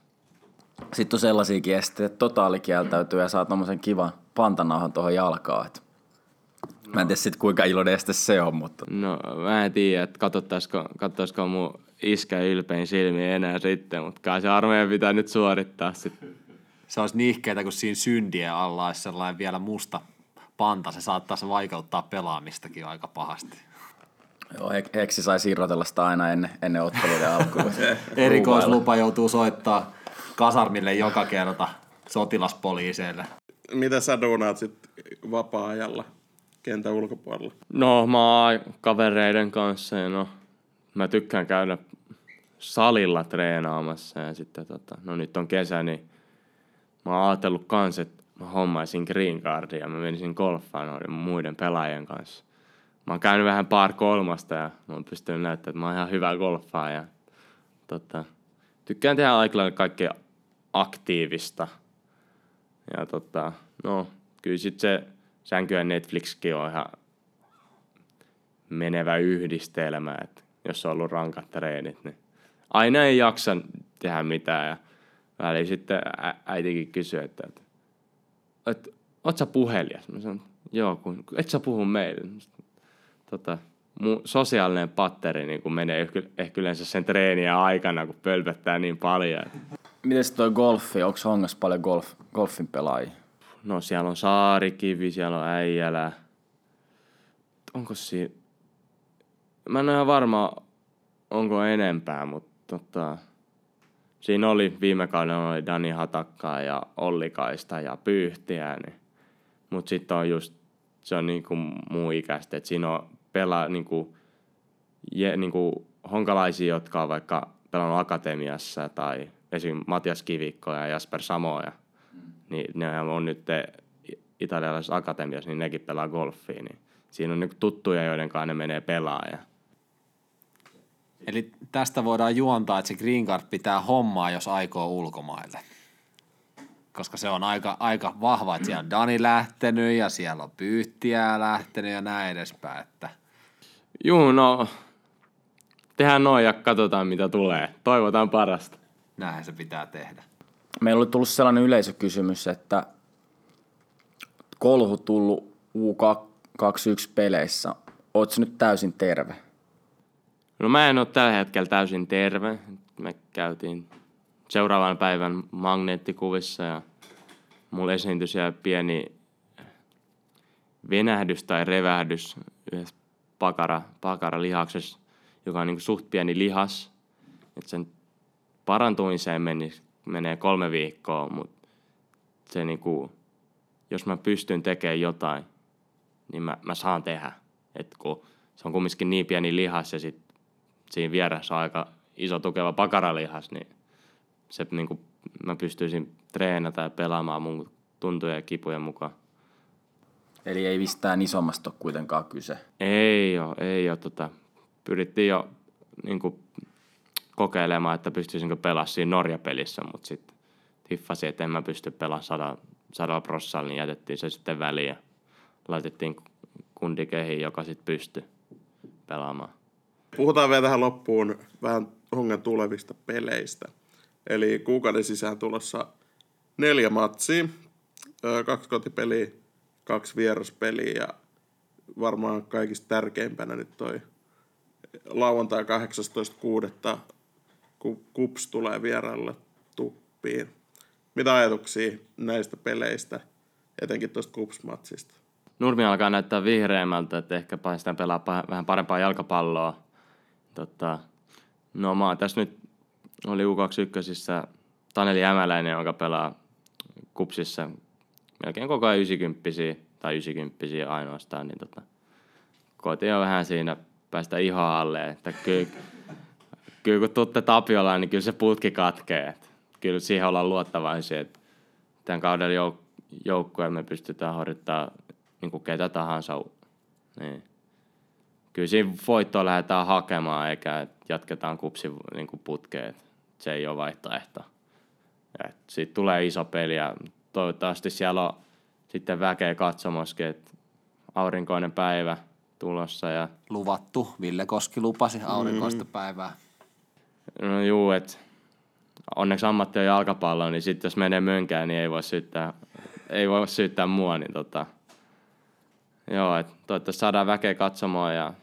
Sitten on sellaisiakin esteitä, että totaalikieltäytyy ja saa tommosen kivan pantanauhan tuohon jalkaan. Et Mä en tiedä sit kuinka iloinen este se on, mutta No, mä en tiedä, että katsottaisiko, katsoisiko mun iskä ylpein silmiin enää sitten, mutta kai se armeija pitää nyt suorittaa sitten. Se olisi nihkeetä, kun siinä syndien alla olisi sellainen vielä musta panta. Se saattaisi vaikeuttaa pelaamistakin aika pahasti. joo, Hek- Heksi sai irrotella sitä aina ennen, ennen otteluiden alkua. Erikoislupa joutuu soittaa kasarmille joka kerta sotilaspoliiseille. Mitä sä duunaat sit vapaa-ajalla kentän ulkopuolella? No, mä oon kavereiden kanssa ja no, mä tykkään käydä salilla treenaamassa ja sitten tota, no nyt on kesä, niin mä oon ajatellut kans, että mä hommaisin green cardia ja mä menisin golfaan noiden muiden pelaajien kanssa. Mä oon käynyt vähän par kolmasta ja mä oon pystynyt näyttämään, että mä oon ihan hyvä golfaa ja tota, tykkään tehdä aika kaikkea aktiivista. Ja tota, no, kyllä sit se sänky ja Netflixkin on ihan menevä yhdistelmä, että jos on ollut rankat treenit, niin aina ei jaksa tehdä mitään. Ja väliin sitten äitikin kysyy, että, että, että oot sä puhelias? Mä sanon, joo, kun, et sä puhu meille. Tota, mun sosiaalinen patteri niin kun menee ehkä- ehkä yleensä sen treenien aikana, kun pölpöttää niin paljon. Miten toi golfi? Onko Hongas paljon golf, golfin pelaajia? No siellä on Saarikivi, siellä on Äijälä. Onko siinä... Mä en ole ihan varma, onko enempää, mutta tota... Siinä oli viime kaudella oli Dani Hatakkaa ja Olli Kaista ja Pyyhtiä, niin. Mutta sitten on just, se on niinku muu ikäistä, että siinä on pelaa niinku, je, niinku honkalaisia, jotka on vaikka pelannut akatemiassa tai esim. Matias Kivikko ja Jasper Samoja niin ne on nyt italialaisessa akatemiassa, niin nekin pelaa golfia, niin siinä on niinku tuttuja, joiden kanssa ne menee pelaa. Eli tästä voidaan juontaa, että se green card pitää hommaa, jos aikoo ulkomaille. Koska se on aika, aika vahva, että siellä on Dani lähtenyt ja siellä on Pyyhtiä lähtenyt ja näin edespäin. Että Juu, no tehdään noin ja katsotaan mitä tulee. Toivotaan parasta. näinhän se pitää tehdä. Meillä oli tullut sellainen yleisökysymys, että kolhu tullut U21-peleissä. Ootko nyt täysin terve? No mä en ole tällä hetkellä täysin terve. Me käytiin seuraavan päivän magneettikuvissa ja mulla esiintyi siellä pieni venähdys tai revähdys yhdessä pakara, pakaralihaksessa, joka on niin suht pieni lihas. Et sen parantumiseen meni, menee kolme viikkoa, mutta se niinku, jos mä pystyn tekemään jotain, niin mä, mä saan tehdä. Et kun se on kumminkin niin pieni lihas ja sit siinä vieressä on aika iso tukeva pakaralihas, niin se niinku, mä pystyisin treenata ja pelaamaan mun tuntuja ja kipujen mukaan. Eli ei mistään isommasta ole kuitenkaan kyse. Ei ole, ei ole. Tota, pyrittiin jo niin kuin, kokeilemaan, että pystyisinkö pelaamaan siinä Norja-pelissä, mutta sitten hiffasin, että en mä pysty pelaamaan sada, sadalla prossalla, niin jätettiin se sitten väliin ja laitettiin kundi kehiin, joka sitten pystyi pelaamaan. Puhutaan vielä tähän loppuun vähän Hongan tulevista peleistä. Eli kuukauden sisään tulossa neljä matsia, kaksi kotipeliä, kaksi vieraspeliä ja varmaan kaikista tärkeimpänä nyt toi lauantai 18.6. kun Kups tulee vieraille tuppiin. Mitä ajatuksia näistä peleistä, etenkin tuosta Kups-matsista? Nurmi alkaa näyttää vihreämmältä, että ehkä päästään pelaa pah- vähän parempaa jalkapalloa. Tota, no mä oon tässä nyt, oli U21 Taneli Ämäläinen, joka pelaa kupsissa melkein koko ajan 90 tai 90 ainoastaan, niin tota, koitin jo vähän siinä päästä ihan alle, että kyllä, kyllä kun tuutte Tapiolaan, niin kyllä se putki katkee. Kyllä siihen ollaan luottavaisia, että tämän kauden jouk- joukkueen me pystytään horjuttaa niin kuin ketä tahansa. Niin. Kyllä siinä voittoa lähdetään hakemaan, eikä jatketaan kupsin niin kuin putkeen. Se ei ole vaihtoehto. Et siitä tulee iso peli ja toivottavasti siellä on sitten väkeä katsomoskin, että aurinkoinen päivä tulossa ja Luvattu. Ville Koski lupasi aurinkoista päivää. No juu, että onneksi ammatti on jalkapallo, niin sitten jos menee mönkään, niin ei voi syyttää, ei voi syyttää mua, niin tota, joo, että toivottavasti saadaan väkeä katsomaan ja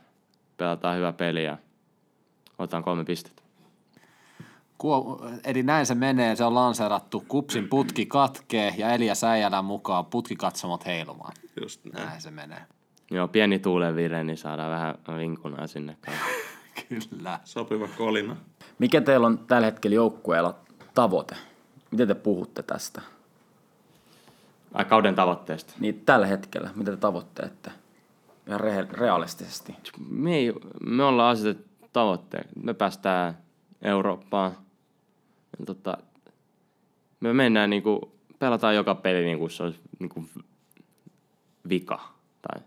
pelataan hyvä peli ja otan kolme pistettä. Kuo, eli näin se menee, se on lanseerattu. Kupsin putki katkee ja Elias Äijälän mukaan putkikatsomot heilumaan. Just näin. Näin se menee. Joo, pieni tuulenvire, niin saadaan vähän vinkunaa sinne. Kyllä. Sopiva kolina. Mikä teillä on tällä hetkellä joukkueella tavoite? Miten te puhutte tästä? Ai kauden tavoitteesta. Niin tällä hetkellä, mitä te tavoitteette? Ihan rehe- realistisesti. Me, ei, me ollaan asetettu tavoitteen. Me päästään Eurooppaan. Ja tota, me mennään niinku, pelataan joka peli niin kuin se olisi niinku vika. Tai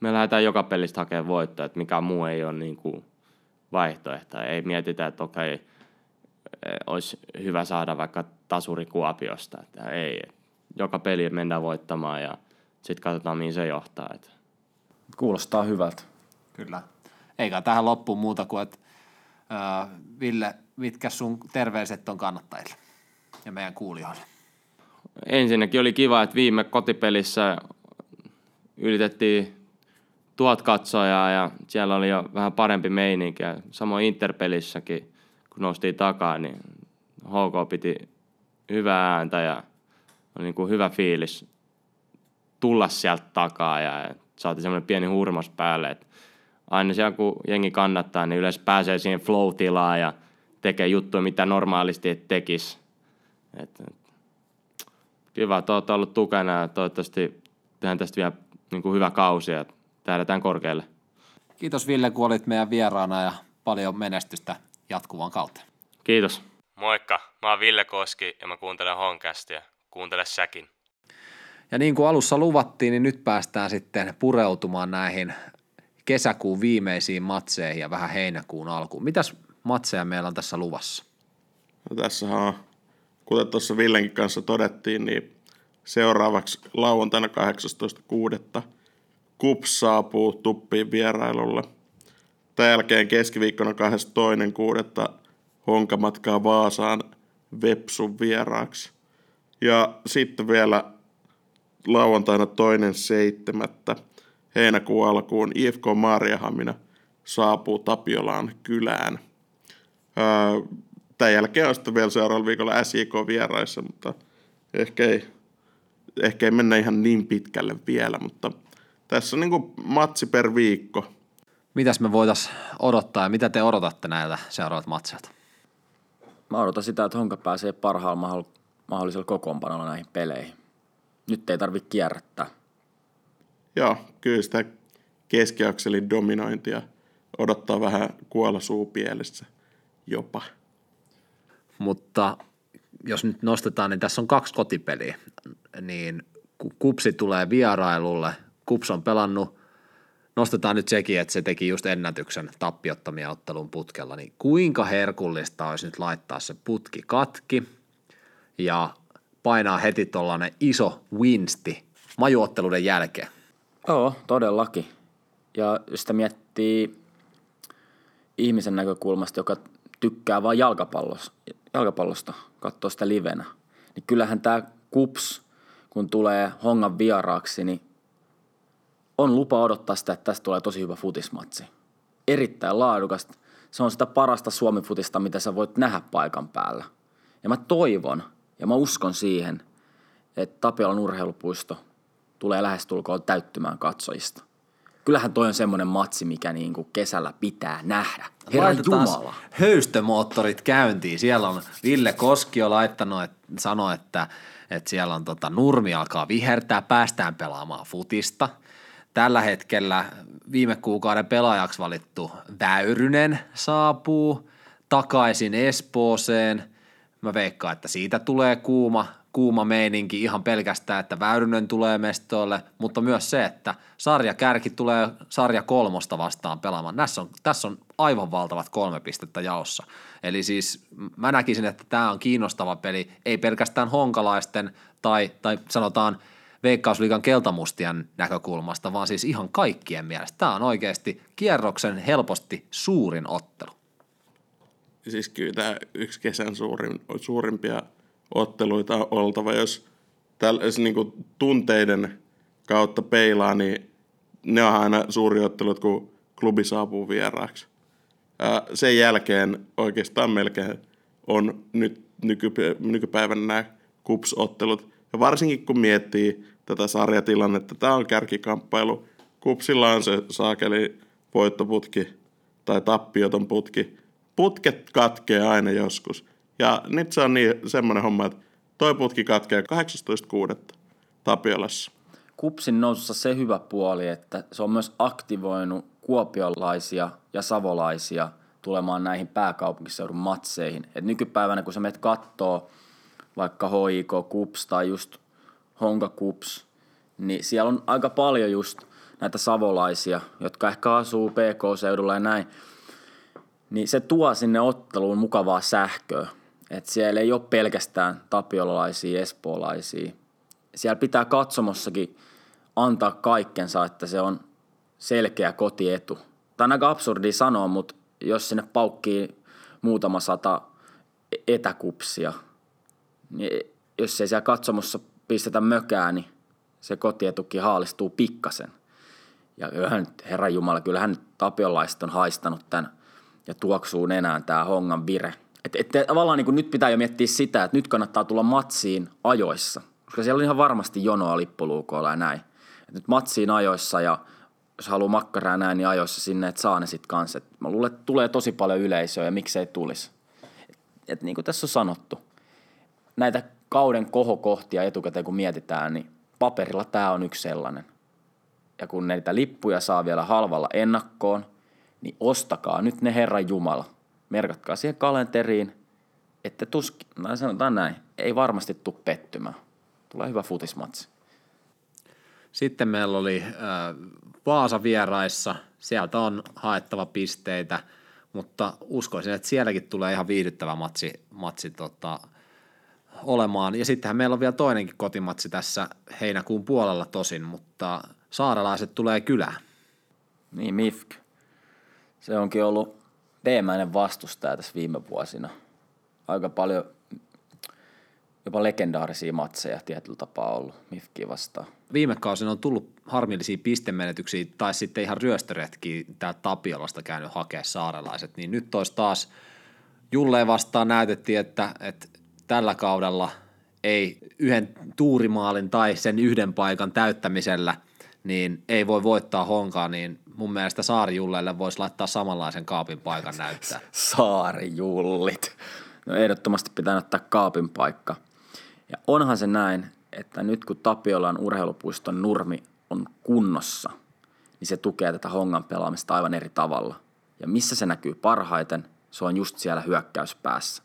me lähdetään joka pelistä hakemaan voittoa, että mikä muu ei ole niinku vaihtoehto. Ei mietitä, että okei, eh, olisi hyvä saada vaikka tasuri Kuopiosta. Että ei, joka peli mennään voittamaan ja sitten katsotaan, mihin se johtaa. Että Kuulostaa hyvältä. Kyllä. Eikä tähän loppuun muuta kuin, että äh, Ville, mitkä sun terveiset on kannattajille ja meidän kuulijoille? ensinnäkin oli kiva, että viime kotipelissä ylitettiin tuot katsojaa ja siellä oli jo vähän parempi meininki. Ja samoin Interpelissäkin, kun noustiin takaa, niin HK piti hyvää ääntä ja oli niin kuin hyvä fiilis tulla sieltä takaa ja saatiin semmoinen pieni hurmos päälle, että aina siellä kun jengi kannattaa, niin yleensä pääsee siihen flow-tilaan ja tekee juttuja, mitä normaalisti et tekisi. Et, kiva, että olette ollut tukena ja toivottavasti tehdään tästä vielä niin kuin hyvä kausi ja tähdätään korkealle. Kiitos Ville, kun olit meidän vieraana ja paljon menestystä jatkuvaan kautta. Kiitos. Moikka, mä oon Ville Koski ja mä kuuntelen Honkastia. Kuuntele säkin. Ja niin kuin alussa luvattiin, niin nyt päästään sitten pureutumaan näihin kesäkuun viimeisiin matseihin ja vähän heinäkuun alkuun. Mitäs matseja meillä on tässä luvassa? No tässähän on, kuten tuossa Villenkin kanssa todettiin, niin seuraavaksi lauantaina 18.6. Kups saapuu Tuppiin vierailulle. Tämän jälkeen keskiviikkona 22.6. Honka matkaa Vaasaan Vepsun vieraaksi. Ja sitten vielä lauantaina toinen seitsemättä heinäkuun alkuun IFK Maariahamina saapuu Tapiolaan kylään. Öö, Tämän jälkeen on sitten vielä seuraavalla viikolla SJK vieraissa, mutta ehkä ei, ehkä ei mennä ihan niin pitkälle vielä, mutta tässä on niin kuin matsi per viikko. Mitäs me voitaisiin odottaa ja mitä te odotatte näiltä seuraavat matseilta? Mä odotan sitä, että Honka pääsee parhaalla mahdoll- mahdollisella kokoonpanolla näihin peleihin. Nyt ei tarvitse kierrättää. Joo, kyllä sitä keskiakselin dominointia odottaa vähän kuolla suupielessä jopa. Mutta jos nyt nostetaan, niin tässä on kaksi kotipeliä. Niin Kupsi tulee vierailulle, Kups on pelannut, nostetaan nyt sekin, että se teki just ennätyksen tappiottomia ottelun putkella, niin kuinka herkullista olisi nyt laittaa se putki katki ja painaa heti tuollainen iso winsti majuotteluiden jälkeen. Joo, todellakin. Ja sitä miettii ihmisen näkökulmasta, joka tykkää vain jalkapallosta, jalkapallosta katsoa sitä livenä, niin kyllähän tämä kups, kun tulee hongan vieraaksi, niin on lupa odottaa sitä, että tästä tulee tosi hyvä futismatsi. Erittäin laadukasta. Se on sitä parasta Suomi-futista, mitä sä voit nähdä paikan päällä. Ja mä toivon ja mä uskon siihen, että Tapiolan urheilupuisto tulee lähestulkoon täyttymään katsojista. Kyllähän toi on semmoinen matsi, mikä niinku kesällä pitää nähdä. Herra Laitetaan Jumala. höystömoottorit käyntiin. Siellä on Ville Koskio laittanut, että sanoi, että, että siellä on tota, nurmi alkaa vihertää, päästään pelaamaan futista. Tällä hetkellä viime kuukauden pelaajaksi valittu Väyrynen saapuu takaisin Espooseen. Mä veikkaan, että siitä tulee kuuma, kuuma meininki ihan pelkästään, että Väyrynen tulee mestoille, mutta myös se, että sarja kärki tulee sarja kolmosta vastaan pelaamaan. Tässä on, tässä on aivan valtavat kolme pistettä jaossa. Eli siis mä näkisin, että tämä on kiinnostava peli, ei pelkästään honkalaisten tai, tai sanotaan Veikkausliigan keltamustien näkökulmasta, vaan siis ihan kaikkien mielestä. Tämä on oikeasti kierroksen helposti suurin ottelu. Siis kyllä tämä yksi kesän suurin, suurimpia otteluita on oltava, jos tällaisen niin tunteiden kautta peilaa, niin ne on aina suuri ottelut, kun klubi saapuu vieraaksi. Sen jälkeen oikeastaan melkein on nyt nykyp- nykypäivänä nämä kupsottelut. Ja varsinkin kun miettii tätä sarjatilannetta, tämä on kärkikamppailu. Kupsilla on se saakeli voittoputki tai tappioton putki. Putket katkee aina joskus. Ja nyt se on niin, semmoinen homma, että toi putki katkee 18.6. Tapiolassa. Kupsin nousussa se hyvä puoli, että se on myös aktivoinut kuopiolaisia ja savolaisia tulemaan näihin pääkaupunkiseudun matseihin. Et nykypäivänä, kun sä menet kattoo vaikka HIK Kups tai just Honka Kups, niin siellä on aika paljon just näitä savolaisia, jotka ehkä asuu PK-seudulla ja näin, niin se tuo sinne otteluun mukavaa sähköä. Et siellä ei ole pelkästään tapiolalaisia, espoolaisia. Siellä pitää katsomossakin antaa kaikkensa, että se on selkeä kotietu. Tämä on aika absurdi sanoa, mutta jos sinne paukkii muutama sata etäkupsia, niin jos ei siellä katsomossa pistetä mökää, niin se kotietukin haalistuu pikkasen. Ja kyllähän nyt, Herran Jumala, kyllähän tapiolaiset on haistanut tämän ja tuoksuu nenään tämä hongan vire. Et, et, tavallaan niin nyt pitää jo miettiä sitä, että nyt kannattaa tulla matsiin ajoissa, koska siellä on ihan varmasti jonoa lippuluukoilla ja näin. Et nyt matsiin ajoissa ja jos haluaa makkaraa näin, niin ajoissa sinne, että saa ne sitten kanssa. Et mä luulen, että tulee tosi paljon yleisöä ja miksei tulisi. Et, et niin kuin tässä on sanottu, näitä kauden kohokohtia etukäteen kun mietitään, niin paperilla tämä on yksi sellainen. Ja kun näitä lippuja saa vielä halvalla ennakkoon, niin ostakaa nyt ne Herran Jumala. Merkatkaa siihen kalenteriin, että tuskin, no sanotaan näin, ei varmasti tule pettymään. Tulee hyvä futismatsi. Sitten meillä oli äh, Vaasa vieraissa, sieltä on haettava pisteitä, mutta uskoisin, että sielläkin tulee ihan viihdyttävä matsi, matsi tota, olemaan. Ja sittenhän meillä on vielä toinenkin kotimatsi tässä heinäkuun puolella tosin, mutta saarelaiset tulee kylään. Niin, Mifk. Se onkin ollut veemäinen vastustaja tässä viime vuosina. Aika paljon jopa legendaarisia matseja tietyllä tapaa ollut Mifkiä vastaan. Viime kausina on tullut harmillisia pistemenetyksiä tai sitten ihan ryöstöretkiä tää Tapiolasta käynyt hakea saarelaiset, niin nyt olisi taas Julleen vastaan näytettiin, että, että tällä kaudella ei yhden tuurimaalin tai sen yhden paikan täyttämisellä niin ei voi voittaa honkaa, niin mun mielestä Saari Jullelle voisi laittaa samanlaisen kaapin paikan näyttää. Saarijullit. No ehdottomasti pitää ottaa kaapin paikka. Ja onhan se näin, että nyt kun Tapiolan urheilupuiston nurmi on kunnossa, niin se tukee tätä hongan pelaamista aivan eri tavalla. Ja missä se näkyy parhaiten, se on just siellä hyökkäyspäässä.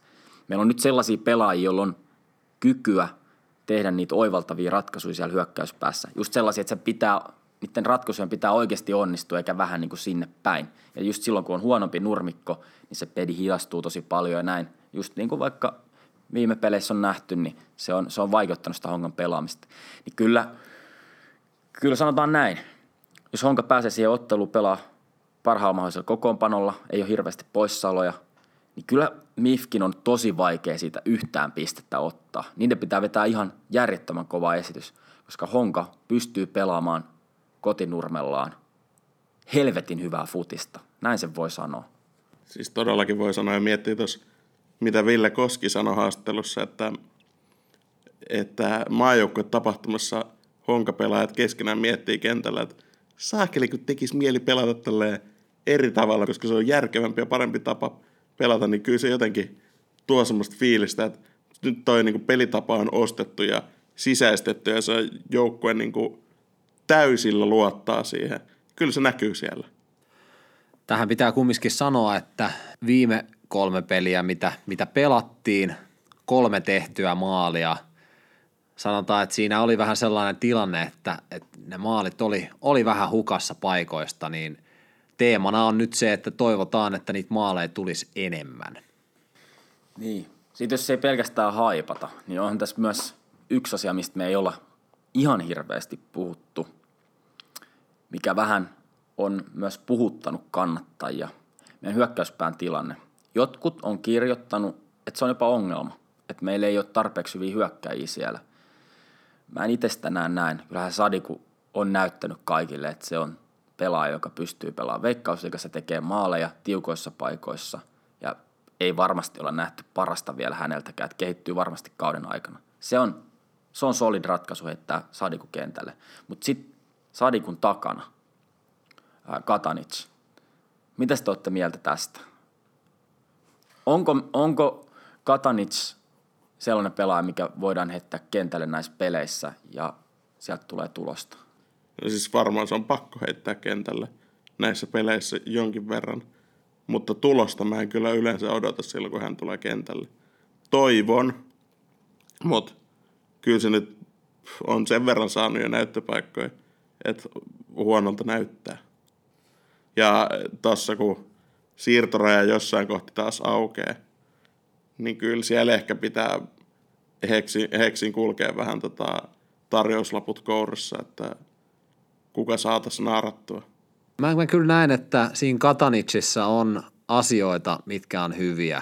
Meillä on nyt sellaisia pelaajia, joilla on kykyä tehdä niitä oivaltavia ratkaisuja siellä hyökkäyspäässä. Just sellaisia, että se pitää, niiden ratkaisujen pitää oikeasti onnistua eikä vähän niin kuin sinne päin. Ja just silloin, kun on huonompi nurmikko, niin se peli hidastuu tosi paljon ja näin. Just niin kuin vaikka viime peleissä on nähty, niin se on, se on vaikeuttanut sitä hongan pelaamista. Niin kyllä, kyllä sanotaan näin. Jos honka pääsee siihen otteluun pelaa parhaalla mahdollisella kokoonpanolla, ei ole hirveästi poissaoloja, niin kyllä Mifkin on tosi vaikea siitä yhtään pistettä ottaa. Niiden pitää vetää ihan järjettömän kova esitys, koska Honka pystyy pelaamaan kotinurmellaan helvetin hyvää futista. Näin sen voi sanoa. Siis todellakin voi sanoa ja miettiä tuossa, mitä Ville Koski sanoi haastattelussa, että, että tapahtumassa honkapelaajat keskenään miettii kentällä, että saakeli kun tekisi mieli pelata tälleen eri tavalla, koska se on järkevämpi ja parempi tapa pelata, niin kyllä se jotenkin tuo semmoista fiilistä, että nyt toi niin pelitapa on ostettu ja sisäistetty ja se joukkue niin täysillä luottaa siihen. Kyllä se näkyy siellä. Tähän pitää kumminkin sanoa, että viime kolme peliä, mitä, mitä pelattiin, kolme tehtyä maalia. Sanotaan, että siinä oli vähän sellainen tilanne, että, että ne maalit oli, oli vähän hukassa paikoista, niin teemana on nyt se, että toivotaan, että niitä maaleja tulisi enemmän. Niin. Sitten jos se ei pelkästään haipata, niin on tässä myös yksi asia, mistä me ei olla ihan hirveästi puhuttu, mikä vähän on myös puhuttanut kannattajia. Meidän hyökkäyspään tilanne. Jotkut on kirjoittanut, että se on jopa ongelma, että meillä ei ole tarpeeksi hyviä hyökkäjiä siellä. Mä en itse näe näin. Kyllähän Sadiku on näyttänyt kaikille, että se on pelaaja, joka pystyy pelaamaan veikkausliikassa, tekee maaleja tiukoissa paikoissa ja ei varmasti olla nähty parasta vielä häneltäkään, että kehittyy varmasti kauden aikana. Se on, se on solid ratkaisu heittää Sadiku kentälle. Mutta sitten Sadikun takana ää, Katanic. Mitä te olette mieltä tästä? Onko, onko Katanic sellainen pelaaja, mikä voidaan heittää kentälle näissä peleissä ja sieltä tulee tulosta? No siis varmaan se on pakko heittää kentälle näissä peleissä jonkin verran. Mutta tulosta mä en kyllä yleensä odota silloin, kun hän tulee kentälle. Toivon, mutta kyllä se nyt on sen verran saanut jo näyttöpaikkoja, että huonolta näyttää. Ja tossa kun siirtoraja jossain kohti taas aukeaa, niin kyllä siellä ehkä pitää heksin, heksin kulkea vähän tota tarjouslaput kourassa, että kuka saataisiin naarattua. Mä, mä kyllä näen, että siinä Katanitsissa on asioita, mitkä on hyviä.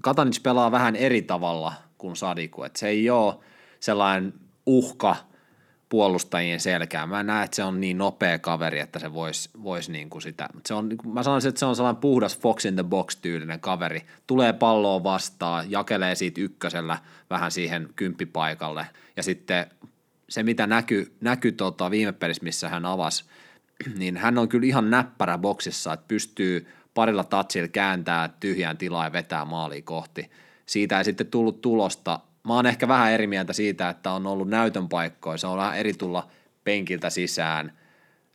Katanic pelaa vähän eri tavalla kuin Sadiku, että se ei ole sellainen uhka puolustajien selkään. Mä näen, että se on niin nopea kaveri, että se voisi vois niinku sitä. Se on, niinku, mä sanoisin, että se on sellainen puhdas Fox in the Box tyylinen kaveri. Tulee palloa vastaan, jakelee siitä ykkösellä vähän siihen kymppipaikalle ja sitten se, mitä näkyy näky tota viime pelissä, missä hän avasi, niin hän on kyllä ihan näppärä boksissa, että pystyy parilla tatsilla kääntää tyhjään tilaa ja vetää maaliin kohti. Siitä ei sitten tullut tulosta. Mä oon ehkä vähän eri mieltä siitä, että on ollut näytön paikkoja. Se on vähän eri tulla penkiltä sisään.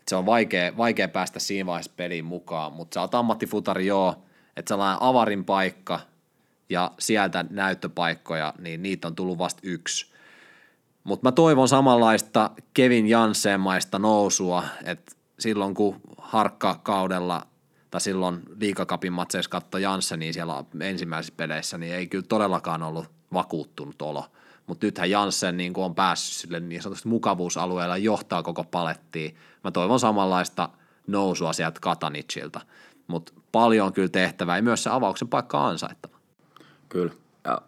Se on vaikea, vaikea päästä siinä vaiheessa peliin mukaan, mutta sä oot ammattifutari joo, että sellainen avarin paikka ja sieltä näyttöpaikkoja, niin niitä on tullut vasta yksi. Mutta mä toivon samanlaista Kevin Jansen-maista nousua, että silloin kun harkkakaudella tai silloin liikakapin matseissa katsoi Janssenia siellä ensimmäisissä peleissä, niin ei kyllä todellakaan ollut vakuuttunut olo. Mutta nythän Janssen niin on päässyt sille niin sanotusti mukavuusalueella johtaa koko palettiin. Mä toivon samanlaista nousua sieltä Katanicilta. Mutta paljon on kyllä tehtävää ja myös se avauksen paikka ansaittava. Kyllä. Ja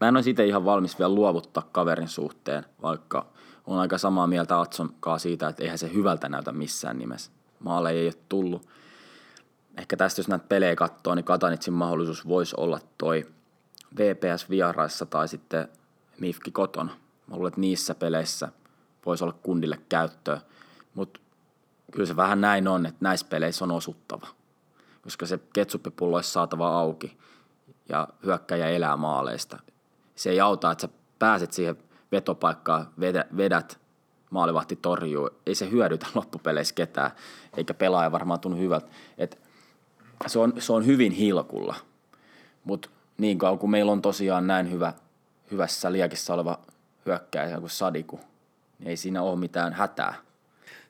Mä en olisi itse ihan valmis vielä luovuttaa kaverin suhteen, vaikka on aika samaa mieltä Atson siitä, että eihän se hyvältä näytä missään nimessä. Maale ei ole tullut. Ehkä tästä jos näitä pelejä katsoo, niin Katanitsin mahdollisuus voisi olla toi VPS vieraissa tai sitten Mifki kotona. Mä luulen, että niissä peleissä voisi olla kundille käyttöä, mutta kyllä se vähän näin on, että näissä peleissä on osuttava, koska se ketsuppipullo olisi saatava auki ja hyökkäjä elää maaleista se ei auta, että sä pääset siihen vetopaikkaan, vedät, maalivahti torjuu. Ei se hyödytä loppupeleissä ketään, eikä pelaaja varmaan tunnu hyvältä. Et se, on, se on hyvin hilkulla, mutta niin kauan kuin meillä on tosiaan näin hyvä, hyvässä liekessä oleva hyökkäjä kuin Sadiku, niin ei siinä ole mitään hätää.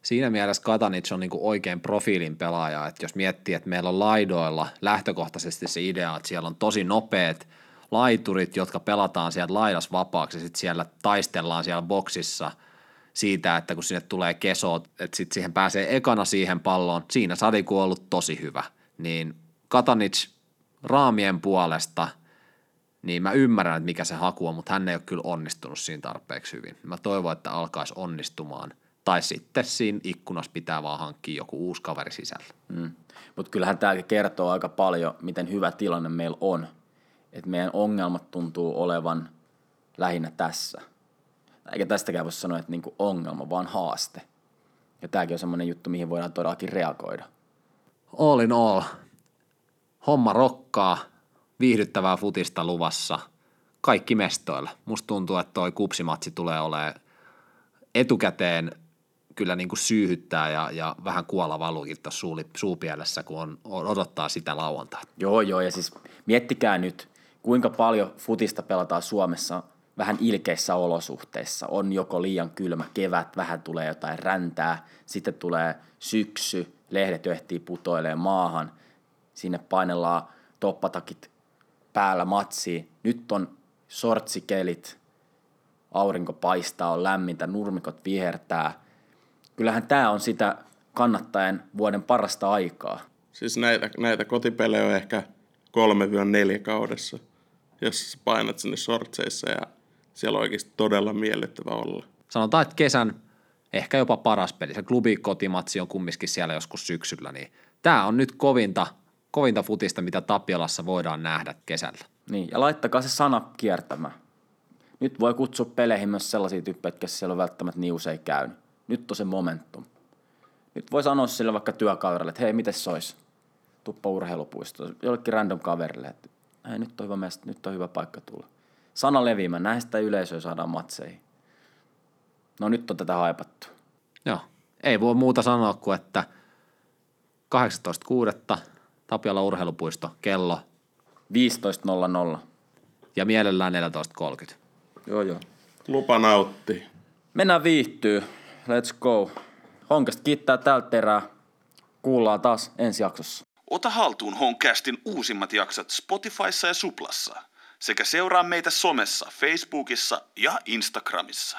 Siinä mielessä Katanic on niinku oikein profiilin pelaaja, että jos miettii, että meillä on laidoilla lähtökohtaisesti se idea, että siellä on tosi nopeat laiturit, jotka pelataan sieltä laidas vapaaksi, sitten siellä taistellaan siellä boksissa siitä, että kun sinne tulee keso, että sitten siihen pääsee ekana siihen palloon, siinä Sadiku on ollut tosi hyvä, niin Katanic raamien puolesta, niin mä ymmärrän, että mikä se haku on, mutta hän ei ole kyllä onnistunut siinä tarpeeksi hyvin. Mä toivon, että alkaisi onnistumaan. Tai sitten siinä ikkunassa pitää vaan hankkia joku uusi kaveri sisällä. Mm. Mutta kyllähän tämä kertoo aika paljon, miten hyvä tilanne meillä on. Että meidän ongelmat tuntuu olevan lähinnä tässä. Eikä tästäkään voi sanoa, että niinku ongelma, vaan haaste. Ja tämäkin on semmoinen juttu, mihin voidaan todellakin reagoida. All in all, homma rokkaa, viihdyttävää futista luvassa, kaikki mestoilla. Musta tuntuu, että toi kupsimatsi tulee olemaan etukäteen kyllä niin kuin syyhyttää ja, ja vähän kuola valuukin tuossa suu, suupielessä, kun on, odottaa sitä lauantaita. Joo, joo, ja siis miettikää nyt, kuinka paljon futista pelataan Suomessa vähän ilkeissä olosuhteissa. On joko liian kylmä kevät, vähän tulee jotain räntää, sitten tulee syksy, lehdet ehtii putoilee maahan, sinne painellaan toppatakit päällä matsiin. Nyt on sortsikelit, aurinko paistaa, on lämmintä, nurmikot vihertää. Kyllähän tämä on sitä kannattajan vuoden parasta aikaa. Siis näitä, näitä kotipelejä on ehkä 3-4 kaudessa, jos painat sinne sortseissa ja siellä on oikeasti todella miellyttävä olla. Sanotaan, että kesän ehkä jopa paras peli. Se klubi kotimatsi on kumminkin siellä joskus syksyllä, niin tämä on nyt kovinta, kovinta futista, mitä Tapiolassa voidaan nähdä kesällä. Niin, ja laittakaa se sana kiertämään. Nyt voi kutsua peleihin myös sellaisia tyyppejä, jotka siellä on välttämättä niin usein käynyt. Nyt on se momentum. Nyt voi sanoa sille vaikka työkaverille, että hei, miten sois? Tuppa urheilupuisto. Jollekin random kaverille, että hei, nyt on hyvä mesta, nyt on hyvä paikka tulla. Sana leviämään, näin sitä yleisöä saadaan matseihin. No nyt on tätä haipattu. Joo, ei voi muuta sanoa kuin, että 18.6. Tapiola urheilupuisto, kello 15.00. ja mielellään 14.30. Joo, joo. Lupa nauttii. Mennään viihtyy. Let's go. Honkasta kiittää tältä erää. Kuullaan taas ensi jaksossa. Ota haltuun Honcastin uusimmat jaksot Spotifyssa ja Suplassa. Sekä seuraa meitä somessa, Facebookissa ja Instagramissa.